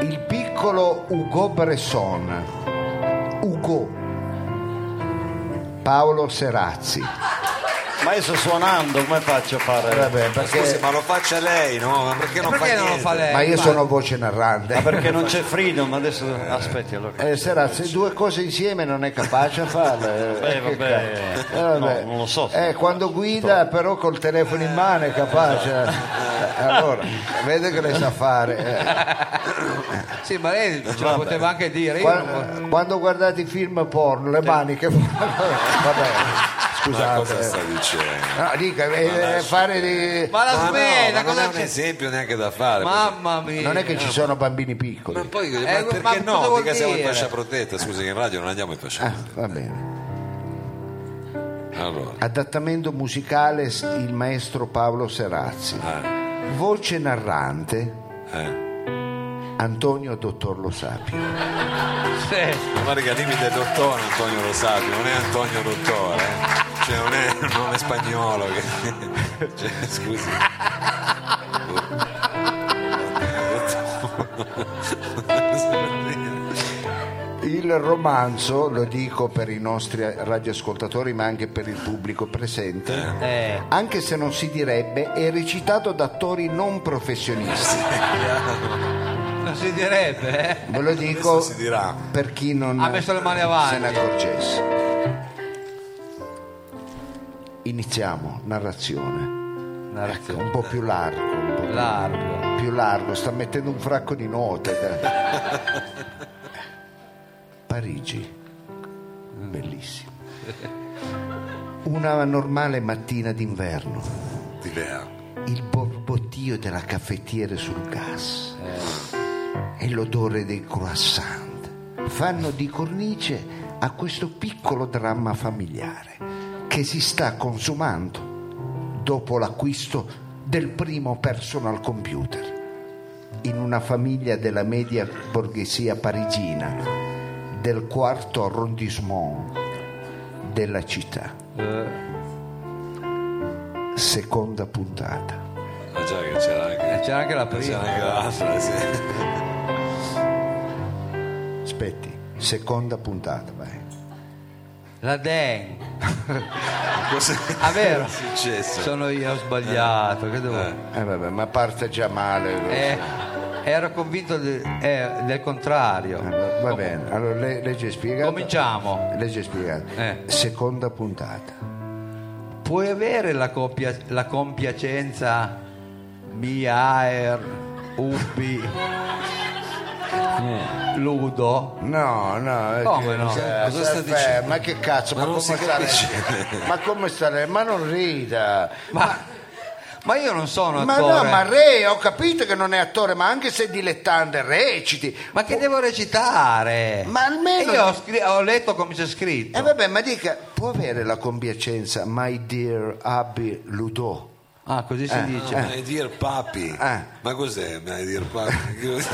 Il piccolo Ugo Bresson, Ugo, Paolo Serazzi. Ma io sto suonando, come faccio a fare? Vabbè, Scusi, perché, ma lo faccia lei, no? Ma perché non Perché fa non lo fa lei? ma io sono voce narrante. Ma perché non c'è freedom, adesso aspetti allora. Eh, Serazzi, due cose insieme non è capace a farle. Eh, Eh, vabbè. Eh, vabbè. No, non lo so. Eh, quando guida però col telefono in mano è capace. Eh, allora, vede che le sa fare. eh. Sì, ma lei ce lo poteva anche dire. Quando, quando guardate i film porno, le mani che vabbè, Ma cosa scusate. sta dicendo? No, dica, eh, fare di... Ma la Ma no, smetta, ma non cosa è un c'è? esempio neanche da fare. Mamma mia. Non è che ci sono bambini Ma piccoli. poi ma Eh, perché ma cosa no? vuol Mica siamo in dire? fascia protetta, scusi, che in radio non andiamo in fascia Ah, protetta. va bene. Allora, Adattamento musicale il maestro Paolo Serazzi. eh, Voce narrante eh. Antonio Dottor Lo Sapio. Sì. Guarda che al limite è dottore Antonio Lo Sapio, non è Antonio Dottore, eh. Cioè non è un nome spagnolo che... cioè, scusi. Il romanzo, lo dico per i nostri radioascoltatori ma anche per il pubblico presente, Eh. anche se non si direbbe, è recitato da attori non professionisti. Non si direbbe, eh? Ve lo dico per chi non Ha messo le mani avanti. se ne accorgesse. Iniziamo, narrazione. Ecco, un po' più largo, un po' più, Largo. più largo, sta mettendo un fracco di note. Parigi, bellissimo. Una normale mattina d'inverno, il borbottio della caffettiera sul gas e l'odore dei croissant fanno di cornice a questo piccolo dramma familiare che si sta consumando dopo l'acquisto del primo personal computer in una famiglia della media borghesia parigina del quarto arrondissement della città. Seconda puntata. Ma già che c'era anche, E c'era anche la c'era prima. anche l'altra, sì. Aspetti, seconda puntata, vai. La Den. Cosa Ah, vero? è successo? Sono io, ho sbagliato. Che devo... Eh vabbè, ma parte già male. Eh, ero convinto de- eh, del contrario. Eh, Va bene, allora le- legge spiegato. Cominciamo. Legge spiegato. Eh. Seconda puntata. Puoi avere la, compia- la compiacenza mia, aer, uppi, Ludo. No, no, eh, Come no? eh, Cosa stai dicendo? Ma che cazzo, ma, Ma non come si sta capisce. lei? Ma come sta lei? Ma non rida. Ma, ma io non sono Ma attore. no, ma Re, ho capito che non è attore, ma anche se è dilettante, reciti. Ma che devo recitare? Ma almeno- E Io ho, scri- ho letto come c'è scritto. E vabbè, ma dica, può avere la compiacenza, my dear Abby Ludo? Ah, così si dice. My dear papi, Eh. ma cos'è my dear papi? Che lo dice?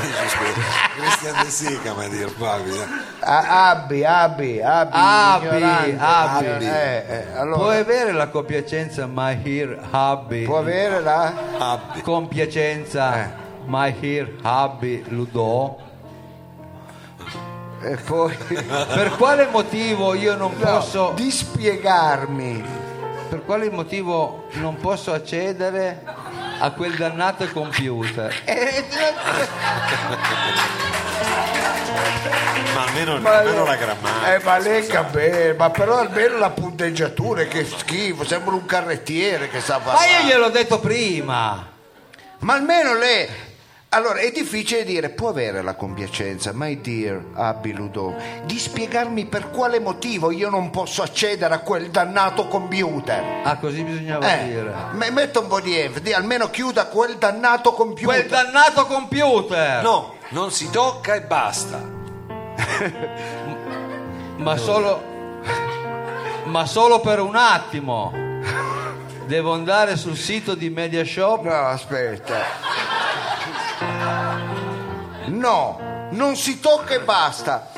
Cristian De Sica, my dear papi. Ah, Abby, Abby, Abby, Abby, ignorante. Abby. Eh, eh, allora, Puoi avere la compiacenza My Here Hubby? può avere la... Abbi. Compiacenza Eh. My Here Hubby Ludo? E poi... Per quale motivo io non posso di spiegarmi. Per quale motivo non posso accedere a quel dannato computer? Eh, Ma almeno, Ma- almeno la grammatica. Eh, ma legga bene, ma però almeno la punteggiatura, che schifo, sembra un carrettiere che sa Ma parlare. io gliel'ho detto prima. Ma almeno lei... Allora, è difficile dire, può avere la compiacenza, my dear Abby Ludo, di spiegarmi per quale motivo io non posso accedere a quel dannato computer. Ah, così bisognava Eh, dire. me- metta un po' di enfasi, almeno chiuda quel dannato computer. Quel dannato computer! No, non si tocca e basta. Ma solo. Ma solo per un attimo. Devo andare sul sito di Mediashop. No, aspetta. No, non si tocca e basta.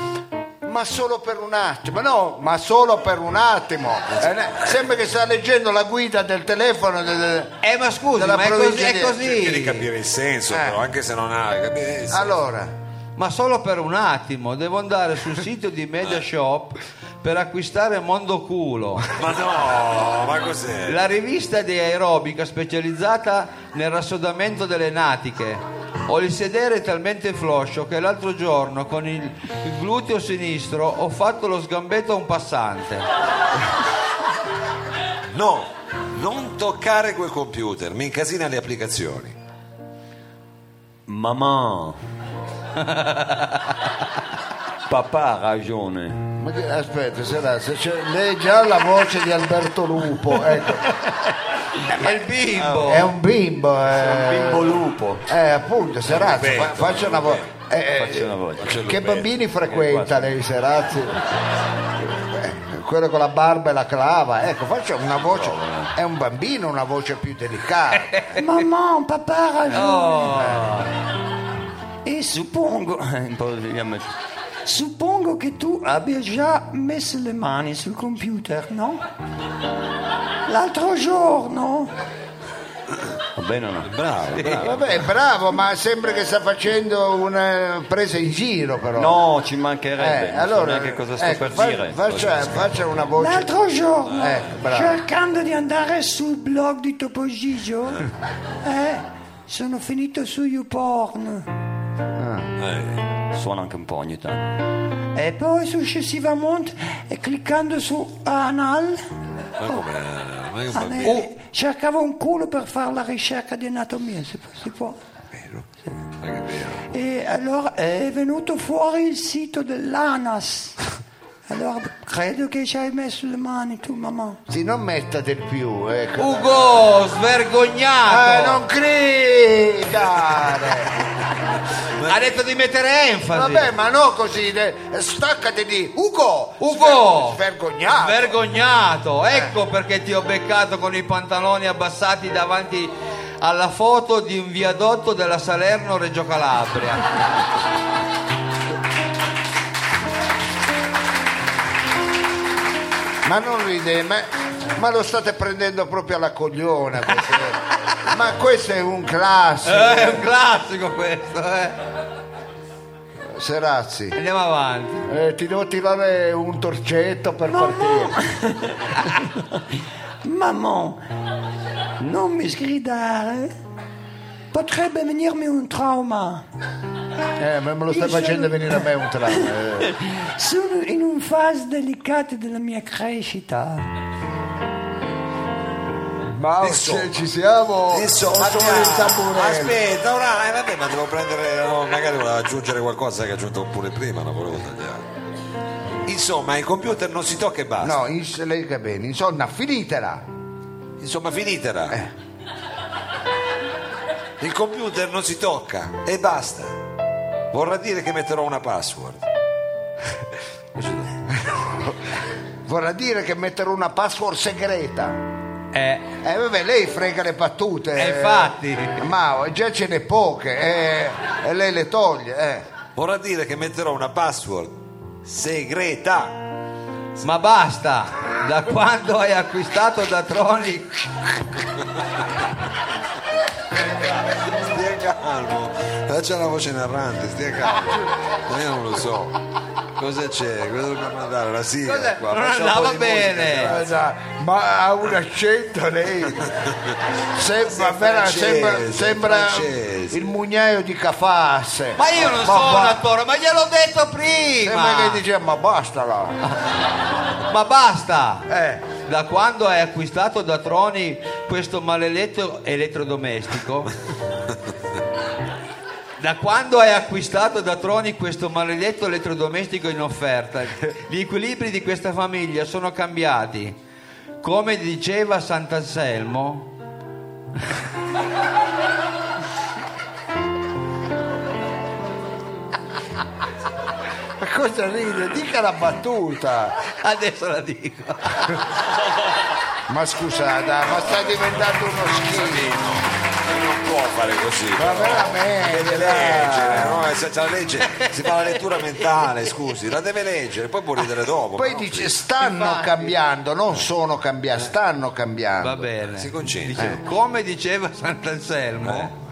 Ma solo per un attimo, no, ma solo per un attimo. Eh, sembra che sta leggendo la guida del telefono. de- de- Eh, ma scusi, Della ma è così. È di- Cerchi di così. capire il senso, Eh. però, anche se non ha senso. Allora, Ma solo per un attimo. Devo andare sul sito di Mediashop per acquistare Mondo Culo. Ma no, ma cos'è? La rivista di aerobica specializzata nel rassodamento delle natiche. Ho il sedere talmente floscio che l'altro giorno con il, il gluteo sinistro ho fatto lo sgambetto a un passante. No, non toccare quel computer, mi incasina le applicazioni. Mamma. Papà ha ragione. ma che- aspetta, sarà, se c'è, lei già ha la voce di Alberto Lupo, ecco. È il bimbo. è un bimbo. eh. Bimbo lupo. Eh, appunto, Serazzi, fa- faccia una voce. Faccia una voce. Faccio il Che lupetto. bambini frequenta lei, Serazzi? Eh, Quello con la barba e la clava, ecco, faccia una voce. È un bambino, una voce più delicata. Maman, papà ha ragione. Oh. E suppongo, Un po' vediamo. Suppongo che tu abbia già messo le mani sul computer, no? L'altro giorno. Va bene o no? Bravo, bravo. Vabbè, bravo, ma sembra che sta facendo una presa in giro, però. No, ci mancherebbe. Eh, non so allora, neanche cosa sto ecco, per fa- dire. Faccia, faccia una voce. L'altro giorno, bravo. cercando di andare sul blog di Topo Gigio, eh, sono finito su YouPorn. Eh, Suona anche un po' ogni tanto. E poi successivamente, eh, cliccando su Anal, ma come? Ma Anal, bambino? cercavo un culo per fare la ricerca di anatomia, si può. si può. Ma che vero? E allora è venuto fuori il sito dell'ANAS. Allora credo che ci hai messo le mani tu, mamma. Sì, non metta del più, ecco. Ugo, svergognato. Eh, non gridare! Ha detto di mettere enfasi. Vabbè, ma no così, eh, staccati di Ugo! Ugo! Sver- Svergognato! Vergognato, ecco perché ti ho beccato con i pantaloni abbassati davanti alla foto di un viadotto della Salerno Reggio Calabria. Ma non ride, ma, ma lo state prendendo proprio alla cogliona. questo. ma questo è un classico. Eh, è un classico questo, eh. Serazzi, Andiamo avanti. eh, ti devo tirare un torcetto per partire. Mamma, non mi sgridare. Potrebbe venirmi un trauma. Eh, ma me lo stai Io sono- facendo venire a me un trauma. eh. Sono in una fase delicata della mia crescita. Ma se ci siamo Insomma, o solo il tamburello? aspetta, ora, eh, vabbè, ma devo prendere, no, magari voleva aggiungere qualcosa che ha aggiunto pure prima, non volevo tagliare. Insomma, il computer non si tocca e basta. No, in- lei bene, insomma, finitela. Insomma, finitela. Eh. Il computer non si tocca e basta. Vorrà dire che metterò una password. Vorrà dire che metterò una password segreta. Eh, Eh vabbè, lei frega le battute. Eh, infatti. Ma già ce n'è poche eh, e lei le toglie. eh. Vorrà dire che metterò una password segreta. ma basta! Da quando hai acquistato da Troni Stia calmo, faccia la voce narrante, stia calmo. Ma io non lo so. Cosa c'è? Cosa dobbiamo andare? La sigla Cos'è? qua. Non Faccia un andava po' di musica, bene. grazie. Ma- Ma ha un accento lei. Sembra, vera- francese, sembra, sembra francese. il mugnaio di Cafasse. Ma io non Ma sono un ba- attore, ma gliel'ho detto Sembra che prima! dice ma basta là. Ma basta! Eh. Da quando hai acquistato da Troni questo maledetto elettrodomestico? Da quando hai acquistato da Troni questo maledetto elettrodomestico in offerta, gli equilibri di questa famiglia sono cambiati. Come diceva Sant'Anselmo, Ma cosa ride? Dica la battuta. adesso la dico. Ma scusate, ma sta diventando uno schifo. Non fare così. Ma però. veramente, Deve leggere, no? Eh, c'è la legge, si fa la lettura mentale, scusi, la deve leggere, poi può ridere dopo. Poi no? dice stanno cambiando, non sono cambiati, stanno cambiando. Va bene. Si concentri. Dice, Come diceva Sant'Anselmo,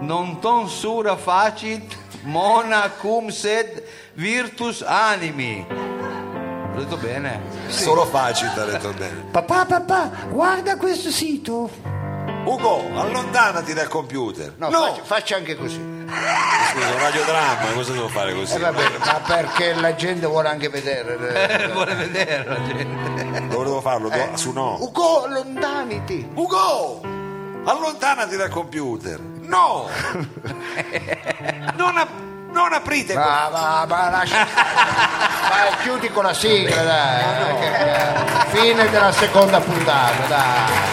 non ton sura facit mona cum sed virtus animi. L'ho detto bene. Solo facile, ha detto bene. Papà, papà, guarda questo sito. Ugo, allontanati dal computer. No, No, Faccia, faccia anche così. scusa, un radiodramma, cosa devo fare così? Eh, vabbè, ma perché la gente vuole anche vedere. Eh, vuole vedere la gente. Dove devo farlo? Do- Su no. Ugo, lontaniti. Ugo, allontanati dal computer. No! Non, ap- non aprite. Ma, ma, ma lascia. ma chiudi con la sigla, dai. perché- Fine della seconda puntata, dai.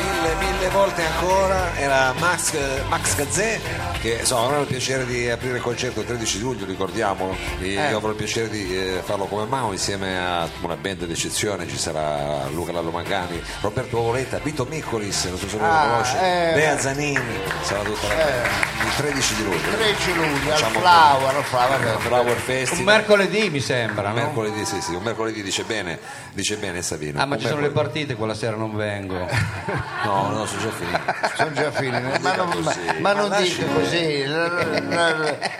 Mille, mille volte ancora era Max, Max Gazzè che insomma avrà il piacere di aprire il concerto il 13 luglio, ricordiamolo. E Io avrò il piacere di eh, farlo come Mao insieme a una band d'eccezione, ci sarà Luca Lallo Mangani, Roberto Voletta, Vito Miccolis, non so se lo Ah, conosce, eh, Bea. Zanini, sarà tutta la il 13 di luglio. 13 luglio, al Flower, al Flower. Flower Un Festival. mercoledì mi sembra, Un no? mercoledì, sì, sì, un mercoledì dice bene, dice bene Savino. Ah, ma Un ci sono le mercoledì. partite quella sera, non vengo. No, no, sono già finiti. Sono già finite, ma non, ma, così. ma non dica così.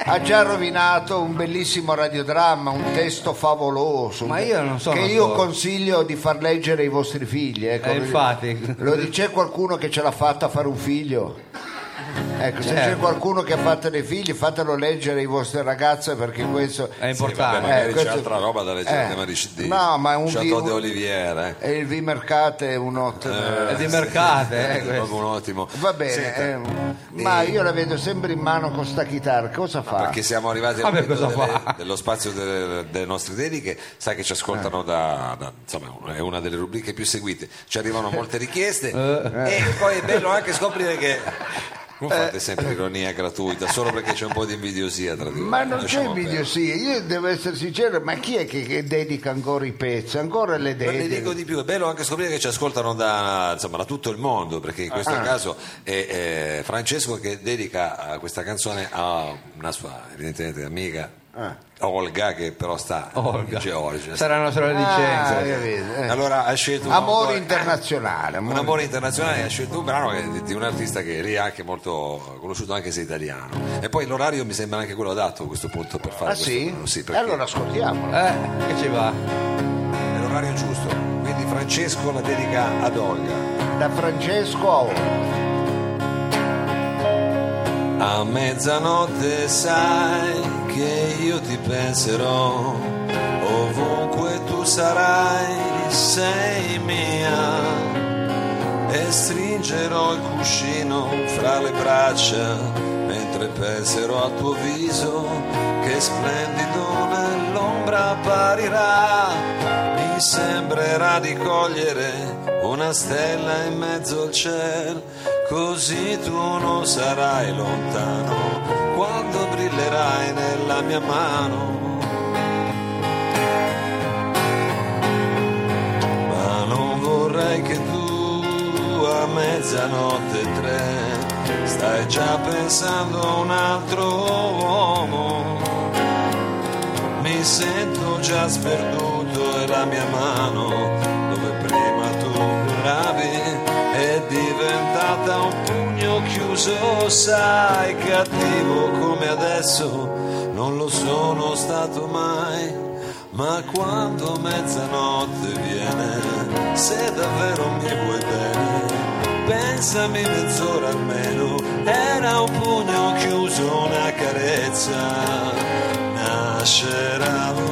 Ha già rovinato un bellissimo radiodramma, un testo favoloso. Ma io non sono Che io attore. consiglio di far leggere ai vostri figli. Ecco. Eh, infatti. Lo dice qualcuno che ce l'ha fatta a fare un figlio? Ecco, se c'è Certo. qualcuno che ha fatto dei figli, fatelo leggere ai vostri ragazzi perché questo È Sì, vabbè, importante. magari Eh, c'è questo- altra roba da leggere eh, tema di, di no, ma un Chateau vi- de Oliviera. Eh. è il V Mercate è un ottimo. È di mercate, eh, un ottimo. Va bene, Senta, eh, ma io la vedo sempre in mano con sta chitarra, cosa fa? perché siamo arrivati al momento delle- dello spazio delle, delle nostre dediche, sai che ci ascoltano da, da- insomma, è una delle rubriche più seguite, ci arrivano molte richieste e poi è bello anche scoprire che non fate sempre ironia gratuita solo perché c'è un po' di invidiosia tra di voi. Ma non c'è Lasciamo sì, io devo essere sincero, ma chi è che, che dedica ancora i pezzi? Ancora le Ma le dico di più, è bello anche scoprire che ci ascoltano da, insomma, da tutto il mondo, perché in Ah. questo caso è, eh, Francesco che dedica eh, questa canzone a una sua evidentemente amica Olga che però sta Olga. in Georgia. Saranno solo le licenze. Ah, eh. Allora ha scelto un Amore autore- internazionale. Un amore- amore internazionale ha scelto un brano che- di, di un artista che lì è anche molto conosciuto anche se italiano e poi l'orario mi sembra anche quello adatto a questo punto per fare Ah questo sì? brano. sì E perché allora ascoltiamolo. Eh, che ci va? è l'orario giusto quindi Francesco la dedica ad Olga Da Francesco a ora. A mezzanotte sai che io ti penserò, ovunque tu sarai, sei mia. E stringerò il cuscino fra le braccia, mentre penserò al tuo viso, che splendido nell'ombra apparirà. Sembrerà di cogliere una stella in mezzo al cielo, così tu non sarai lontano quando brillerai nella mia mano. Ma non vorrei che tu a mezzanotte tre stai già pensando a un altro uomo. Mi sento già sperduto e la mia mano, dove prima tu curavi, è diventata un pugno chiuso, sai, cattivo come adesso, non lo sono stato mai. Ma quando mezzanotte viene, se davvero mi vuoi bene, pensami mezz'ora almeno, era un pugno chiuso, una carezza, nascerà.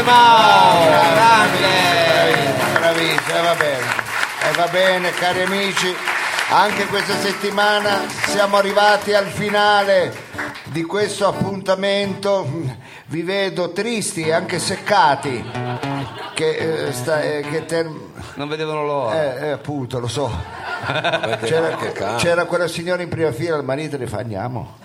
Grande Mao! Grande! Bravissimo, e va bene. E va bene, cari amici. Anche questa settimana siamo arrivati al finale di questo appuntamento. Vi vedo tristi e anche seccati. Che, eh, sta- eh, che ter- Non vedevano l'ora. eh, eh, appunto, lo so. C'era, c'era quella signora in prima fila, il marito le fa andiamo.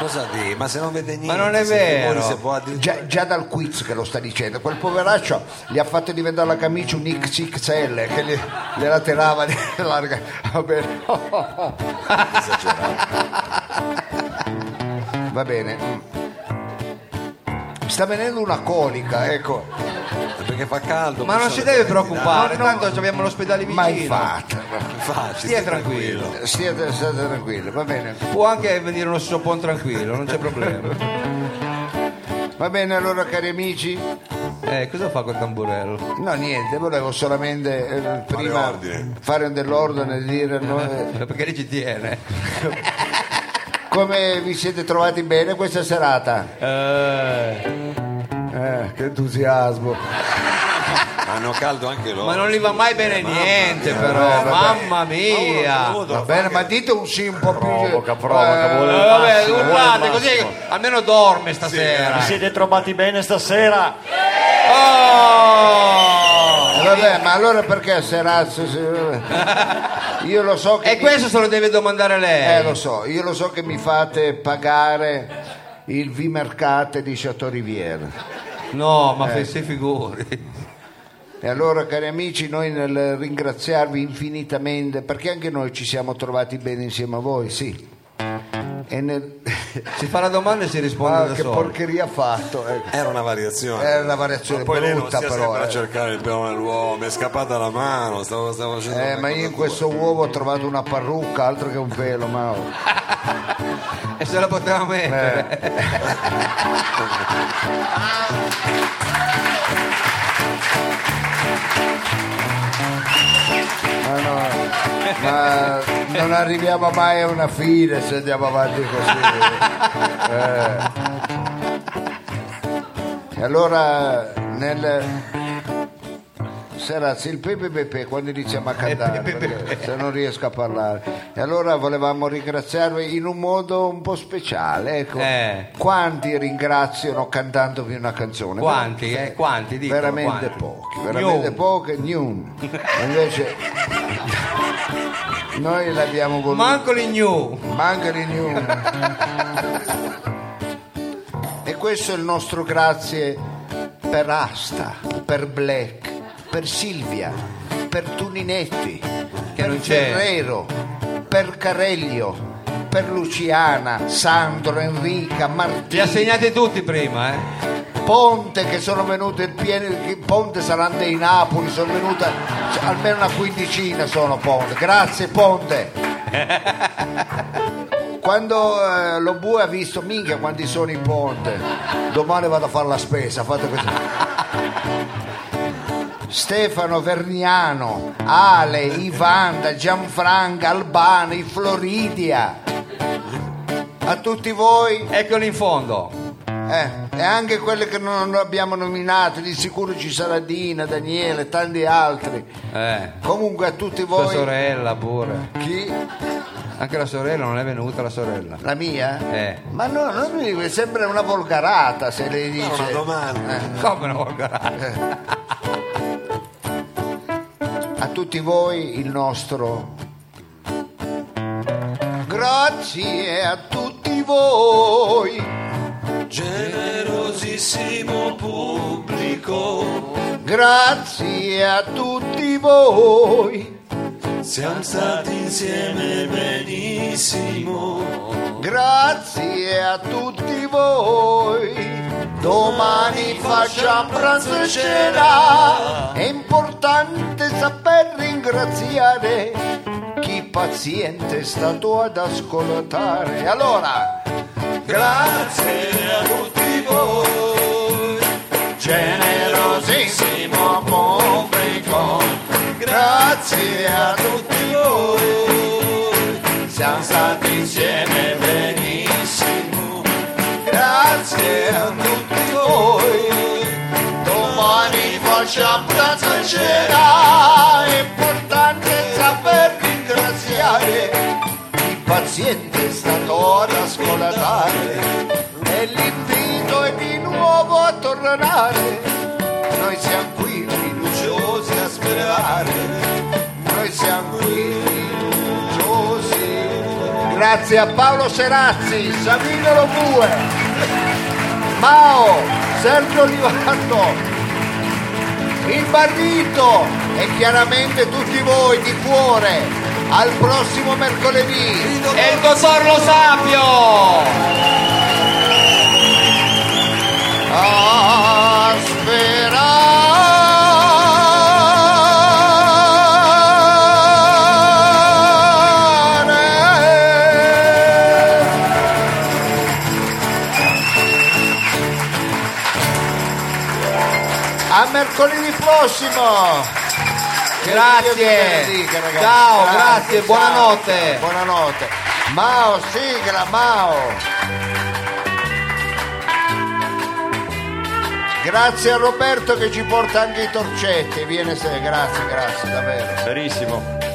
Ma cosa di? Ma se non vede niente, non è se vero. se può addirittura- Già, già dal quiz che lo sta dicendo, quel poveraccio gli ha fatto diventare la camicia un XXL che gli, gliela tirava di larga. Va bene. Va bene. Mm. Sta venendo una colica, ecco. perché fa caldo. Ma non si deve preoccupare, No, no. tanto abbiamo l'ospedale vicino. Mai fatta. Infatti, Stia tranquillo. State, state tranquilli, va bene. Può anche venire uno soppon tranquillo, non c'è problema. Va bene allora cari amici. Eh, cosa fa col tamburello? No niente, volevo solamente eh, prima ordine. fare dell'ordine e dire no, eh, Perché lì ci tiene. come vi siete trovati bene questa serata. Eh, Eh, che entusiasmo. Hanno caldo anche loro. ma non gli va mai bene niente, però. Mamma mia. Va bene, ma dite un sì un po' più. Provoca, provoca, Eh, vuole Eh, vabbè, urlate così almeno dorme stasera. Vi siete trovati bene stasera? Oh! Vabbè, ma allora perché serazzo? se- Io lo so che. E mi- questo se lo deve domandare lei. Eh, lo so, io lo so che mi fate pagare il V-Mercate di Chateau Rivière. No, ma Eh. si figuri. E allora, cari amici, noi nel ringraziarvi infinitamente, perché anche noi ci siamo trovati bene insieme a voi, sì. E nel... Si fa la domanda e si risponde Ah, da che solo. porcheria ha fatto? ecco. Era una variazione. Era una variazione Ma poi lei non brutta, però, sempre eh. a cercare il pelo nell'uomo, mi è scappata la mano, stavo, stavo facendo Eh, ma io in questo tua. uovo ho trovato una parrucca, altro che un pelo, ma... E se la poteva mettere. Eh. Ma, no, ma non arriviamo mai a una fine se andiamo avanti così. Eh. E allora nel Serazzi, il Pepe Pepe quando iniziamo a cantare, perché se non riesco a parlare. E allora volevamo ringraziarvi in un modo un po' speciale. Ecco. Eh. Quanti ringraziano cantandovi una canzone? Quanti, eh? Quanti, dicono, veramente quanti? pochi, veramente Gnu. pochi, gnun. Invece noi l'abbiamo voluto. Manco li new. Manca di gnun. E questo è il nostro grazie per Asta, per Black, per Silvia, per Tuninetti, per. Ferrero, per Careglio, per Luciana, Sandro, Enrica, Li Martina. assegnate tutti prima, eh? Ponte che sono venute piene, Ponte saranno dei Napoli, sono venute cioè, almeno una quindicina sono Ponte, grazie Ponte. Quando eh, lo bue ha visto, minchia quanti sono i Ponte, domani vado a fare la spesa, fate così. Stefano Verniano, Ale, Ivanda, Gianfranca, Albano, i Floridia. A tutti voi Eccoli in fondo. eh, e anche quelle che non abbiamo nominato, di sicuro ci sarà Dina, Daniele, tanti altri. Eh. Comunque a tutti Sua voi, sorella pure. chi? Anche la sorella non è venuta la sorella. La mia? Eh. Ma no, non mi dico, sembra una volgarata se lei dice. una domanda. Eh, Come una volgarata? A tutti voi il nostro. Grazie a tutti voi. Generosissimo pubblico, Grazie a tutti voi. siamo stati insieme benissimo. Grazie a tutti voi. Domani facciamo pranzo e cena. È importante saper ringraziare chi paziente è stato ad ascoltare. Allora, Grazie a tutti voi, generosissimo pubblico. Grazie a tutti voi. siamo stati insieme benissimo. Grazie a tutti voi. Domani facciamo e cena. È importante saper ringraziare il paziente stato ad ascoltare. E l'invito è di nuovo a tornare. Noi siamo qui fiduciosi a sperare. Noi siamo qui fiduciosi. Grazie a Paolo Serazzi, Savino Lobue. Mao, Sergio Olivato, il Barrito e chiaramente tutti voi di cuore. Al prossimo mercoledì. E il dottor Lo Sapio! A mercoledì prossimo. Grazie. benedica. Ciao, grazie, ciao. buonanotte. Buonanotte. Mao, sigla, Mao. Grazie a Roberto che ci porta anche i torcetti. Viene se, grazie, grazie, davvero. Verissimo.